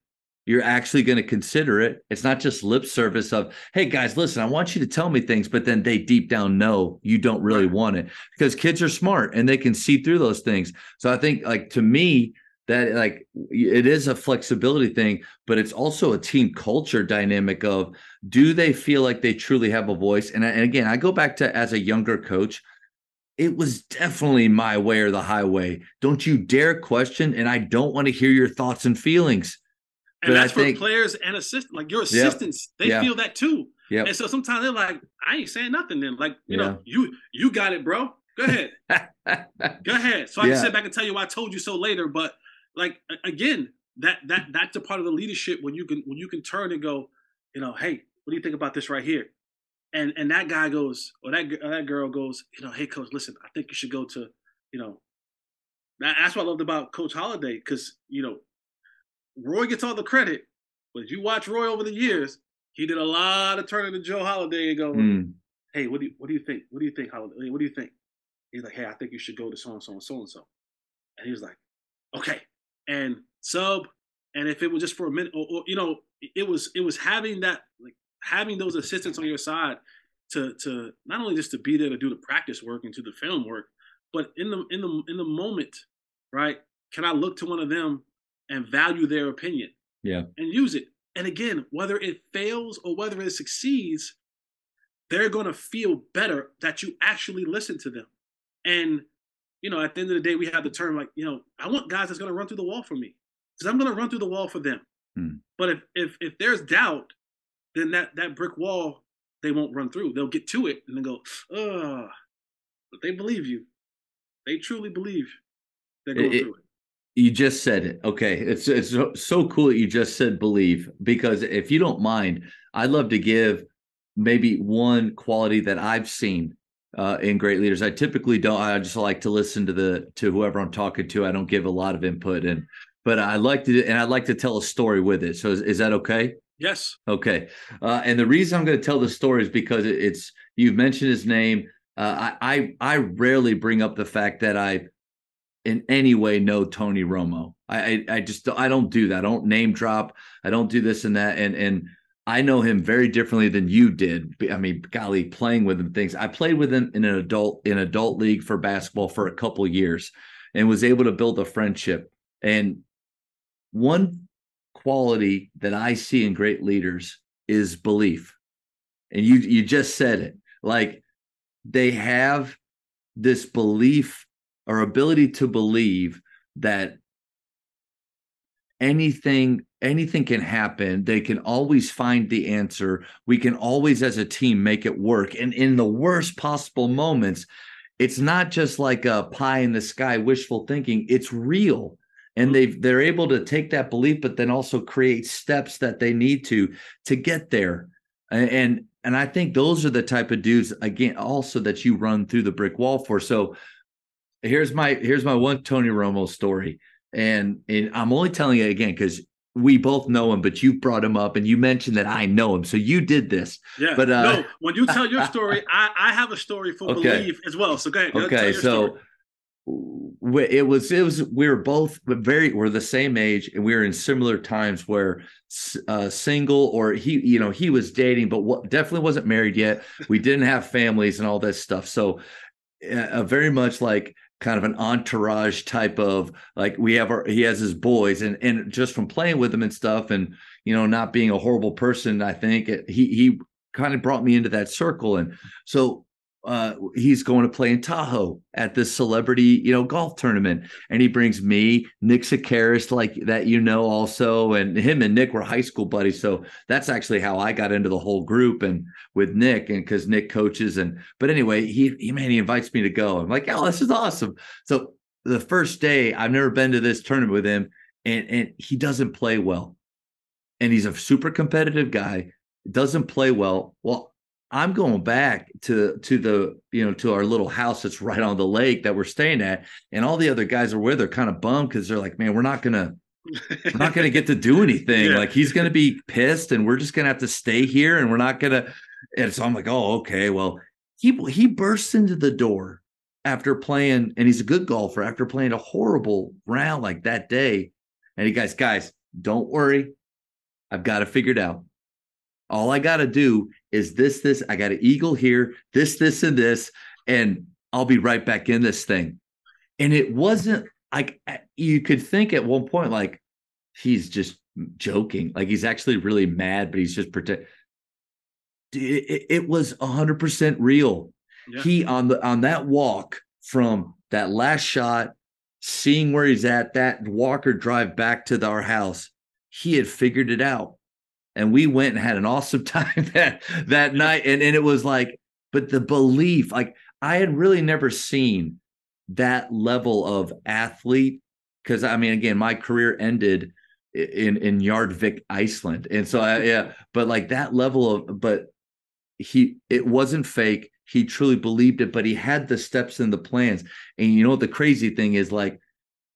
you're actually going to consider it. It's not just lip service of, hey guys, listen, I want you to tell me things, but then they deep down know you don't really want it because kids are smart and they can see through those things. So I think like to me, that like it is a flexibility thing, but it's also a team culture dynamic of do they feel like they truly have a voice? And, and again, I go back to as a younger coach, it was definitely my way or the highway. Don't you dare question, and I don't want to hear your thoughts and feelings and but that's I for think, players and assistants. Like your assistants, they feel that too. Yeah. And so sometimes they're like, I ain't saying nothing then. Like, you yeah. know, you you got it, bro. Go ahead. Go ahead. So I can sit back and tell you why I told you so later. But like again, that that that's a part of the leadership when you can when you can turn and go, you know, hey, what do you think about this right here? And and that guy goes, or that or that girl goes, you know, hey coach, listen, I think you should go to, you know, that's what I loved about Coach Holladay because you know Roy gets all the credit, but if you watch Roy over the years, he did a lot of turning to Joe Holladay and going, mm. "Hey, what do you what do you think? What do you think, Holladay? What do you think?" He's like, "Hey, I think you should go to so and so and so and so," and he was like, "Okay," and sub, and if it was just for a minute, or, or you know, it was it was having that like having those assistants on your side to to not only just to be there to do the practice work and to the film work, but in the in the in the moment, right? Can I look to one of them and value their opinion. Yeah. And use it. And again, whether it fails or whether it succeeds, they're going to feel better that you actually listen to them. And, you know, at the end of the day, we have the term like, you know, I want guys that's going to run through the wall for me because I'm going to run through the wall for them. Hmm. But if, if, if there's doubt, then that, that brick wall, they won't run through. They'll get to it and then go, oh, but they believe you. They truly believe they're going It- through it. You just said it. Okay. It's it's so- so cool that you just said believe because if you don't mind, I'd love to give maybe one quality that I've seen uh, in great leaders. I typically don't. I just like to listen to the to whoever I'm talking to. I don't give a lot of input, and but I like to and I'd like to tell a story with it. So is, is that okay? Yes. Okay. Uh, and the reason I'm going to tell the story is because it, it's you've mentioned his name. Uh, I, I I rarely bring up the fact that I in any way know Tony Romo. I, I I just I don't do that. I don't name drop. I don't do this and that. And and I know him very differently than you did. I mean, golly, playing with him things. I played with him in an adult in adult league for basketball for a couple years, and was able to build a friendship. And one quality that I see in great leaders is belief. And you you just said it. Like they have this belief or ability to believe that anything anything can happen. They can always find the answer. We can always as a team make it work. And in the worst possible moments it's not just like a pie in the sky wishful thinking. It's real. And they they're able to take that belief but then also create steps that they need to to get there. And and, and i think those are the type of dudes again also that you run through the brick wall for. So here's my here's my one tony romo story. And and i'm only telling it again because we both know him but you brought him up and you mentioned that i know him so you did this Yeah. But, uh, no, when you tell your story, I, I have a story for Okay. believe as well. So go ahead. okay so story. it was it was we were both very we're the same age and we were in similar times where uh single or he you know he was dating but what definitely wasn't married yet we didn't have families and all this stuff so uh, very much like kind of an entourage type of like we have our he has his boys and and just from playing with them and stuff and you know not being a horrible person i think it, he he kind of brought me into that circle. And so uh he's going to play in Tahoe at this celebrity you know golf tournament. And he brings me Nick Sakaris like that you know also. And him and Nick were high school buddies. So that's actually how I got into the whole group and with Nick and cuz Nick coaches. And but anyway he he man he invites me to go. I'm like oh this is awesome. So the first day I've never been to this tournament with him. And and he doesn't play well. And he's a super competitive guy doesn't play well. Well I'm going back to to the you know to our little house that's right on the lake that we're staying at, and all the other guys are with are kind of bummed because they're like, man, we're not gonna we're not gonna get to do anything. Yeah. Like he's gonna be pissed, and we're just gonna have to stay here, and we're not gonna. And so I'm like, oh, okay, well, he he bursts into the door after playing, and he's a good golfer after playing a horrible round like that day, and he guys, guys, don't worry, I've got it figured out. All I got to do is this, this. I got an eagle here, this, this, and this, and I'll be right back in this thing. And it wasn't like you could think at one point, like he's just joking, like he's actually really mad, but he's just pretend. It, it was hundred percent real. Yeah. He on the on that walk from that last shot, seeing where he's at, that Walker drive back to the, our house, he had figured it out and we went and had an awesome time that that night and and it was like but the belief like i had really never seen that level of athlete because i mean again my career ended in in Njarðvík iceland and so I, yeah but like that level of but he it wasn't fake. He truly believed it but he had the steps and the plans and you know what the crazy thing is like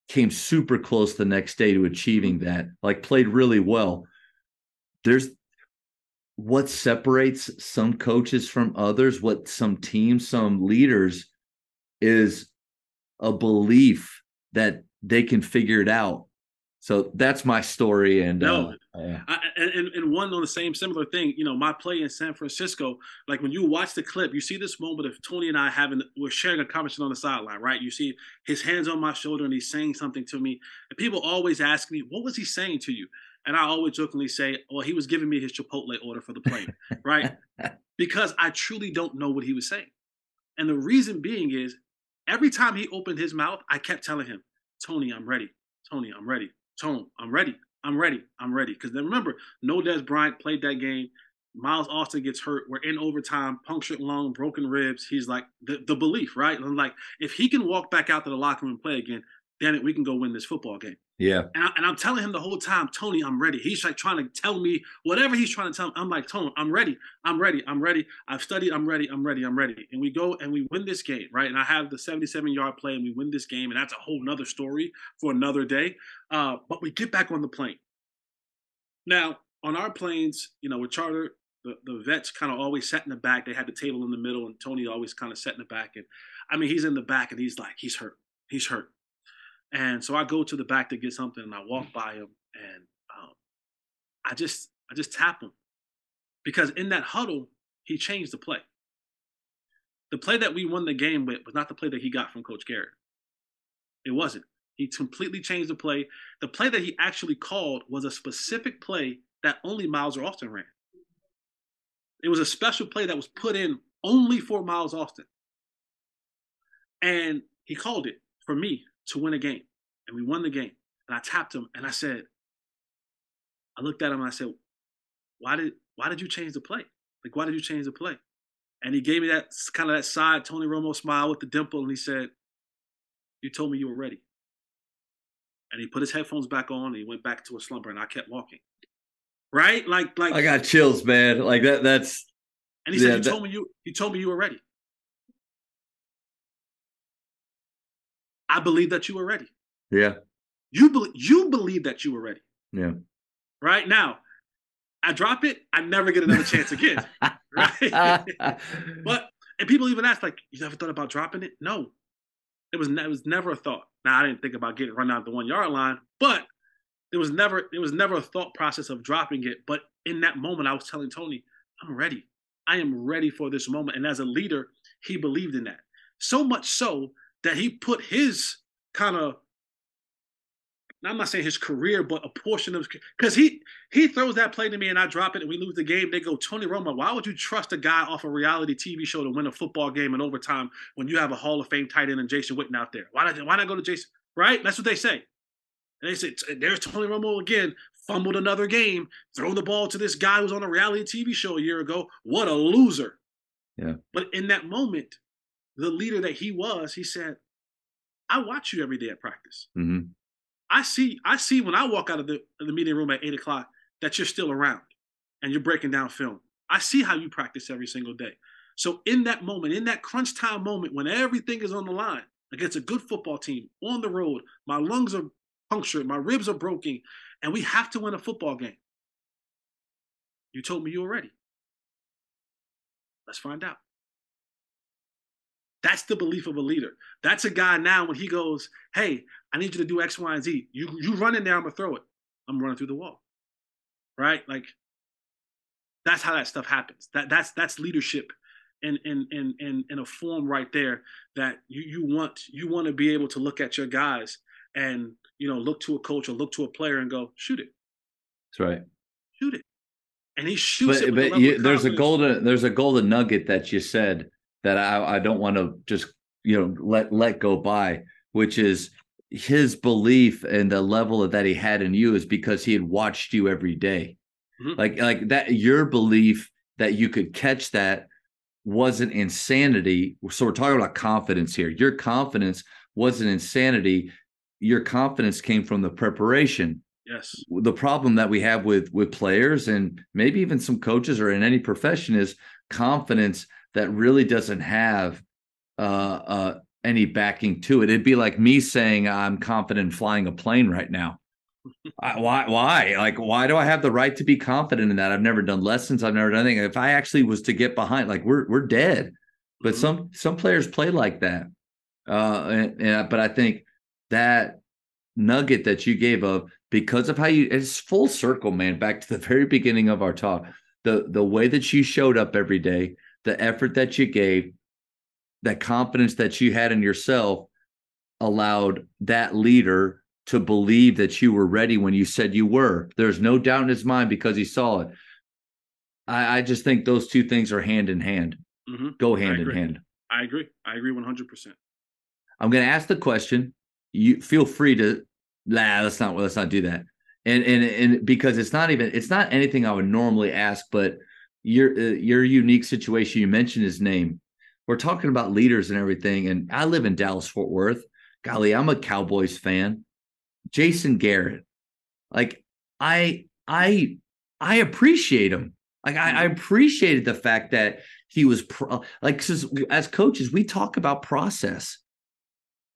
came super close the next day to achieving that like played really well there's what separates some coaches from others, what some teams, some leaders is a belief that they can figure it out. So that's my story. And No. uh, yeah. I, and, and and one on the same similar thing, you know, my play in San Francisco, like when you watch the clip, you see this moment of Tony and I having, we're sharing a conversation on the sideline, right? You see his hands on my shoulder and he's saying something to me. And people always ask me, what was he saying to you? And I always jokingly say, well, he was giving me his Chipotle order for the plane, right? Because I truly don't know what he was saying. And the reason being is every time he opened his mouth, I kept telling him, Tony, I'm ready. Tony, I'm ready. Tone, I'm ready. I'm ready. I'm ready. Because then remember, no Dez Bryant played that game. Miles Austin gets hurt. We're in overtime, punctured lung, broken ribs. He's like the, the belief, right? And like if he can walk back out to the locker room and play again, damn it, we can go win this football game. Yeah. And, I, am telling him the whole time, Tony, I'm ready. He's like trying to tell me whatever he's trying to tell me. I'm like, Tony, I'm ready. I'm ready. I'm ready. I've studied. I'm ready. I'm ready. I'm ready. And we go and we win this game, right? And I have the 77 yard play and we win this game. And that's a whole nother story for another day. Uh, but we get back on the plane. Now, on our planes, you know, with charter, the, the vets kind of always sat in the back. They had the table in the middle, and Tony always kind of sat in the back. And I mean, he's in the back and he's like, he's hurt. He's hurt. And so I go to the back to get something and I walk by him and um, I just I just tap him. Because in that huddle, he changed the play. The play that we won the game with was not the play that he got from Coach Garrett. It wasn't. He completely changed the play. The play that he actually called was a specific play that only Miles or Austin ran. It was a special play that was put in only for Miles Austin. And he called it for me to win a game. And we won the game. And I tapped him and I said, I looked at him and I said, Why did why did you change the play? Like why did you change the play? And he gave me that kind of that side Tony Romo smile with the dimple and he said, You told me you were ready. And he put his headphones back on and he went back to a slumber and I kept walking. Right? Like like I got chills, man. Like that that's and he said, yeah, "You that, told me you. You told me you were ready." I believe that you were ready. Yeah. You believe you believe that you were ready. Yeah. Right now, I drop it, I never get another chance again. right. but and people even ask, like, you never thought about dropping it? No. It was it was never a thought. Now I didn't think about getting run out of the one yard line, but there was never it was never a thought process of dropping it. But in that moment, I was telling Tony, I'm ready. I am ready for this moment. And as a leader, he believed in that. So much so that he put his kind of I'm not saying his career, but a portion of because he he throws that play to me and I drop it and we lose the game. They go, Tony Romo, why would you trust a guy off a reality TV show to win a football game in overtime when you have a Hall of Fame tight end and Jason Witten out there? Why not why not go to Jason? Right? That's what they say. And they say, there's Tony Romo again, fumbled another game, throw the ball to this guy who's on a reality TV show a year ago. What a loser. Yeah. But in that moment, the leader that he was, he said, I watch you every day at practice. Mm-hmm. I see, I see when I walk out of the, of the meeting room at eight o'clock that you're still around and you're breaking down film. I see how you practice every single day. So in that moment, in that crunch time moment when everything is on the line against a good football team on the road, my lungs are punctured, my ribs are broken, and we have to win a football game. You told me you were ready. Let's find out. That's the belief of a leader. That's a guy now when he goes, "Hey, I need you to do X, Y, and Z. You you run in there, I'm gonna throw it. I'm running through the wall." Right? Like that's how that stuff happens. That that's that's leadership in in in in, in a form right there that you you want you want to be able to look at your guys and you know look to a coach or look to a player and go shoot it. That's right. Shoot it. And he shoots but, it. But you, there's a golden there's a golden nugget that you said that I, I don't want to just you know let let go by, which is his belief and the level that he had in you is because he had watched you every day. Mm-hmm. Like like that your belief that you could catch that wasn't insanity. So we're talking about confidence here. Your confidence wasn't insanity your confidence came from the preparation. Yes. The problem that we have with with players and maybe even some coaches or in any profession is confidence that really doesn't have uh, uh, any backing to it. It'd be like me saying I'm confident flying a plane right now. I, why? Why? Like, why do I have the right to be confident in that? I've never done lessons. I've never done anything. If I actually was to get behind, like, we're we're dead. But mm-hmm. some some players play like that. Uh, and, and, but I think that nugget that you gave of because of how you it's full circle man back to the very beginning of our talk the the way that you showed up every day the effort that you gave that confidence that you had in yourself allowed that leader to believe that you were ready when you said you were. There's no doubt in his mind because he saw it. I, I just think those two things are hand in hand. Mm-hmm. go hand in hand. I agree. I agree 100% i'm going to ask the question. You feel free to nah let's not let's not do that. And and and because it's not even it's not anything i would normally ask but your uh, your unique situation you mentioned his name we're talking about leaders and everything and i live in dallas fort worth golly, I'm a Cowboys fan. Jason Garrett, like I, I, I appreciate him. Like I, I appreciated the fact that he was pro- like as coaches we talk about process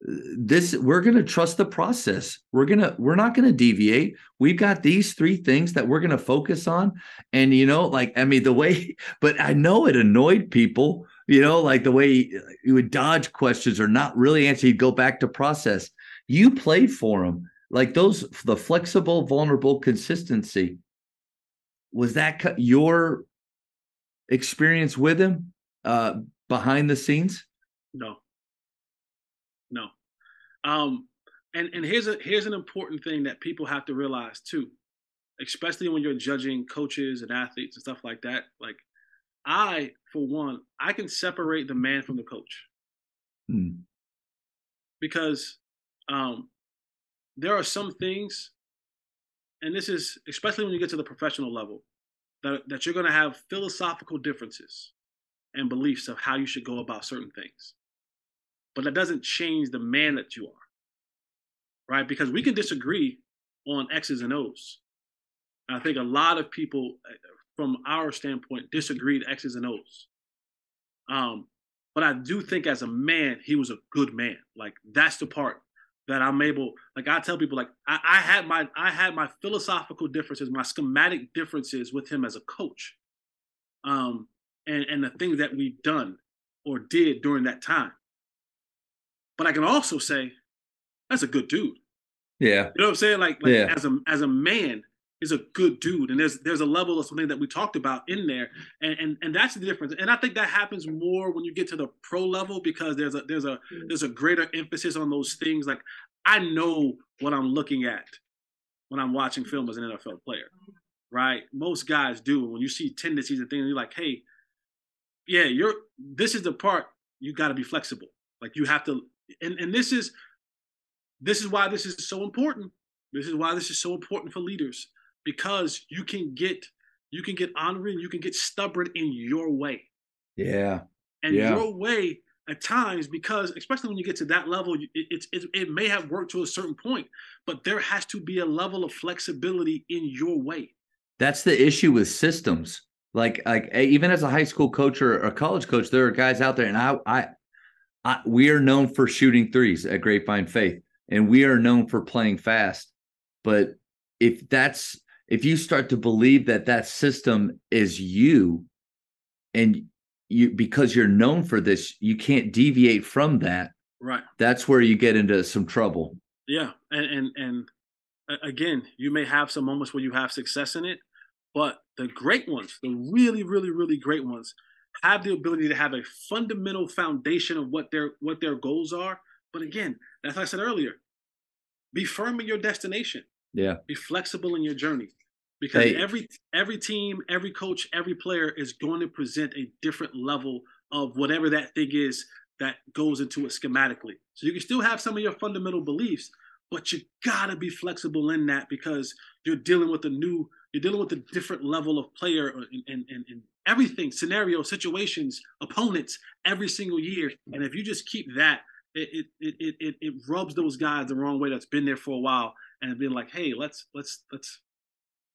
this we're going to trust the process. We're going to we're not going to deviate. We've got these three things that we're going to focus on. And you know like i mean the way but i know it annoyed people you know like the way you would dodge questions or not really answer. He'd go back to process. You played for him like those the flexible vulnerable consistency. Was that your experience with him uh behind the scenes? No. Um, and and here's a here's an important thing that people have to realize too, especially when you're judging coaches and athletes and stuff like that. Like, I, for one, I can separate the man from the coach. Hmm. Because um, there are some things, and this is especially when you get to the professional level, that, that you're going to have philosophical differences and beliefs of how you should go about certain things but that doesn't change the man that you are. Right? Because we can disagree on X's and O's. And I think a lot of people, uh, from our standpoint, disagreed X's and O's. Um, but I do think as a man, he was a good man. Like that's the part that I'm able. Like I tell people, like I, I had my I had my philosophical differences, my schematic differences with him as a coach, um, and and the things that we've done or did during that time. But I can also say that's a good dude. Yeah. You know what I'm saying? Like, like yeah. as a as a man, is a good dude. And there's there's a level of something that we talked about in there. And and, and that's the difference. And I think that happens more when you get to the pro level because there's a there's a mm. there's a greater emphasis on those things. Like I know what I'm looking at when I'm watching film as an NFL player. Right? Most guys do. When you see tendencies and things, you're like, hey, yeah, you're this is the part you gotta be flexible. Like you have to and and this is this is why this is so important. This is why this is so important for leaders because you can get you can get honoring, you can get stubborn in your way. Yeah. And yeah. your way at times because especially when you get to that level it, it, it, it may have worked to a certain point but there has to be a level of flexibility in your way that's the issue with systems like like even as a high school coach or a college coach there are guys out there and i i I, we are known for shooting threes at Grapevine Faith, and we are known for playing fast. But if that's if you start to believe that that system is you, and you because you're known for this, you can't deviate from that. Right. That's where you get into some trouble. Yeah, and and and again, you may have some moments where you have success in it, but the great ones, the really, really, really great ones, have the ability to have a fundamental foundation of what their what their goals are. But again, as I said earlier, be firm in your destination. Yeah. Be flexible in your journey. Because hey. every every team, every coach, every player is going to present a different level of whatever that thing is that goes into it schematically. So you can still have some of your fundamental beliefs, but you gotta be flexible in that because you're dealing with a new, you're dealing with a different level of player and, and, and, everything, scenario, situations, opponents, every single year. And if you just keep that, it it it it, it rubs those guys the wrong way that's been there for a while and being like, hey, let's let's let's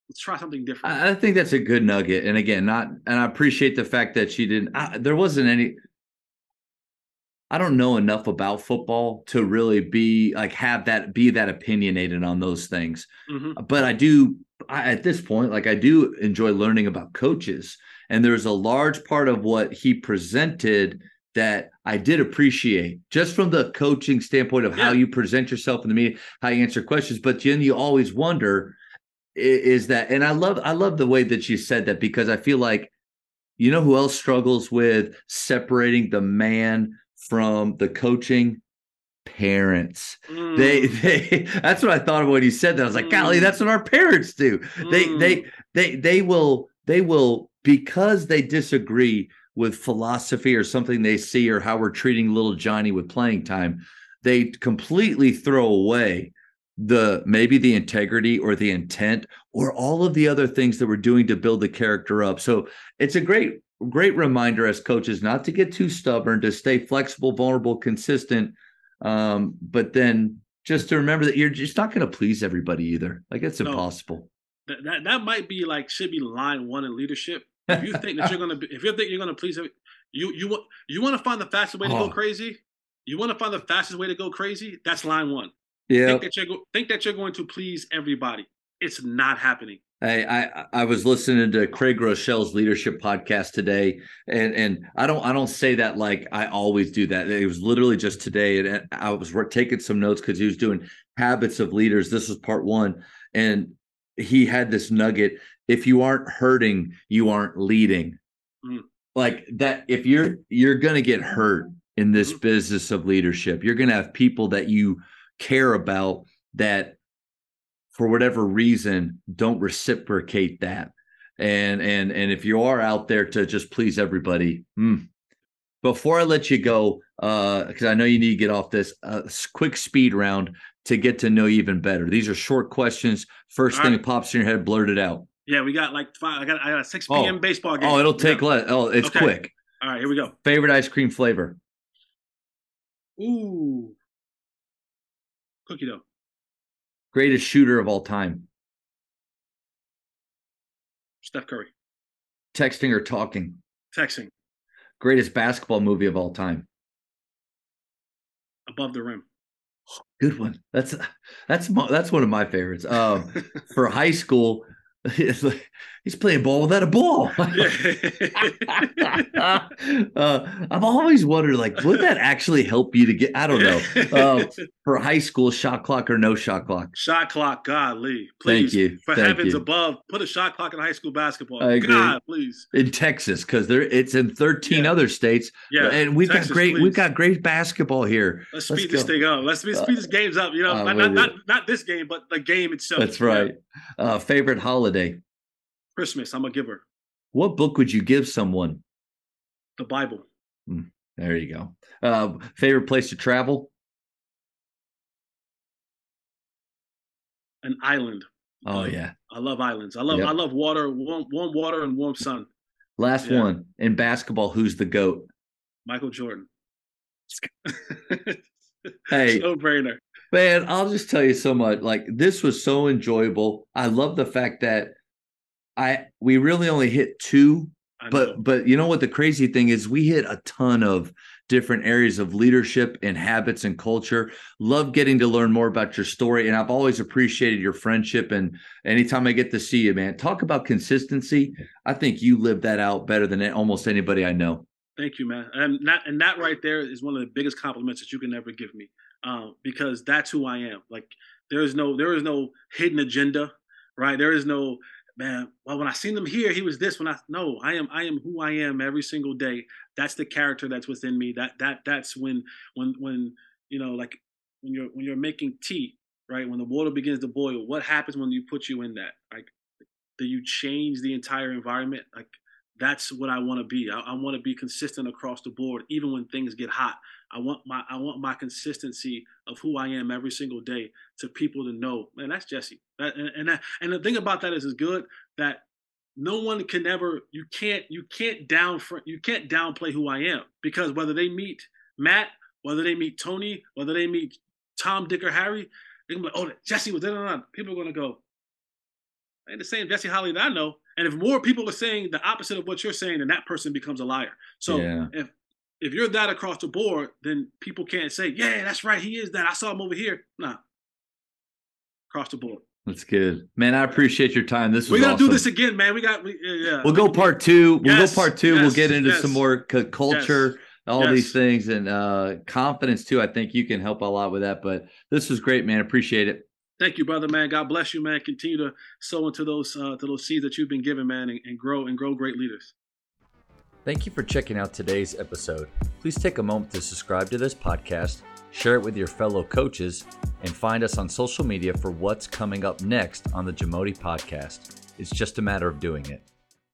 let's try something different. I think that's a good nugget. And again, not and I appreciate the fact that she didn't. I, there wasn't any. I don't know enough about football to really be like have that be that opinionated on those things. Mm-hmm. But I do I, at this point, like I do enjoy learning about coaches and there's a large part of what he presented that I did appreciate just from the coaching standpoint of yeah. how you present yourself in the media, how you answer questions. But then you always wonder is that, and I love, I love the way that you said that because I feel like, you know, who else struggles with separating the man from the coaching? Parents. Mm. They, they, that's what I thought of when you said that. I was like, mm. golly, that's what our parents do. Mm. They, they, they, they will, they will because they disagree with philosophy or something they see or how we're treating little Johnny with playing time, they completely throw away the maybe the integrity or the intent or all of the other things that we're doing to build the character up. So it's a great great reminder as coaches not to get too stubborn, to stay flexible, vulnerable, consistent, Um, but then just to remember that you're just not going to please everybody either. Like it's No. impossible. That, that that might be like should be line one in leadership. If you think that you're gonna be, if you think you're gonna please, you you want you want to find the fastest way to Oh. go crazy. You want to find the fastest way to go crazy. That's line one. Yeah. Think that you're think that you're going to please everybody. It's not happening. I, I I was listening to Craig Groeschel's leadership podcast today, and and I don't I don't say that like I always do that. It was literally just today, and I was taking some notes because he was doing habits of leaders. This was part one, and he had this nugget: if you aren't hurting, you aren't leading. Mm. Like that, if you're you're gonna get hurt in this Mhm. business of leadership, you're gonna have people that you care about that for whatever reason don't reciprocate that and and and if you are out there to just please everybody hmm. before i let you go uh because i know you need to get off this uh quick speed round to get to know you even better these are short questions first All thing right. that pops in your head blurt it out Yeah, we got like five. I got I got a 6 p.m. baseball game. oh it'll Yeah. take less oh it's Okay. quick All right, here we go. favorite ice cream flavor Ooh, cookie dough. Greatest shooter of all time Steph Curry. texting or talking Texting greatest basketball movie of all time above the rim. Good one. That's that's that's one of my favorites. Um, for high school, like, he's playing ball without a ball. uh, I've always wondered, like, would that actually help you to get? I don't know. Um, for high school, shot clock or no shot clock? shot clock, golly, Thank you. for Thank heavens you. above, put a shot clock in high school basketball. I agree. God, please. In Texas, because there it's in 13 Yeah. other states, Yeah, and we've Texas, got great we've got great basketball here. Let's let's speed this thing up. Let's speed, speed this games up. You know, not, not, not not this game, but the game itself. That's Yeah. right. Uh, favorite holiday? Christmas. I'm a giver. What book would you give someone? The Bible. There you go. Uh, favorite place to travel? An island. Oh Um, yeah. I love islands. I love Yep. I love water, warm, warm water and warm sun. Last yeah. one in basketball. Who's the goat? Michael Jordan. Hey. no brainer. Man, I'll just tell you so much. Like this was so enjoyable. I love the fact that I we really only hit two, I know. but but you know what the crazy thing is we hit a ton of different areas of leadership and habits and culture. Love getting to learn more about your story and I've always appreciated your friendship and anytime I get to see you, man. Talk about consistency. I think you live that out better than almost anybody I know. Thank you, man. And that and that right there is one of the biggest compliments that you can ever give me, um, because that's who I am. Like there is no there is no hidden agenda, right? There is no man. Well, when I seen them here, he was this. When I no, I am I am who I am every single day. That's the character that's within me. That that that's when when when you know like when you're when you're making tea, right? When the water begins to boil, what happens when you put you in that? Like, do you change the entire environment? Like that's what I want to be. I, I want to be consistent across the board, even when things get hot. I want my I want my consistency of who I am every single day to people to know, man, that's Jesse. That, and and, that, and the thing about that is, is good that no one can ever you can't you can't down you can't downplay who I am because whether they meet Matt, whether they meet Tony, whether they meet Tom, Dick, or Harry, they're gonna be like, oh, Jesse was da People are gonna go, ain't the same Jesse Holley that I know. And if more people are saying the opposite of what you're saying, then that person becomes a liar. So Yeah. if if you're that across the board, then people can't say, yeah, that's right, he is that. I saw him over here. Nah. Across the board. That's good. Man, I appreciate your time. This was We gotta awesome. do this again, man. We got we, yeah, yeah. We'll go part two. We'll Yes, go part two. we'll get into yes. some more c- culture, all these things, and uh, confidence too. I think you can help a lot with that. But this was great, man. Appreciate it. Thank you, brother, man. God bless you, man. Continue to sow into those uh, to those seeds that you've been given, man, and, and grow and grow great leaders. Thank you for checking out today's episode. Please take a moment to subscribe to this podcast, share it with your fellow coaches, and find us on social media for what's coming up next on the Jamodi podcast. It's just a matter of doing it.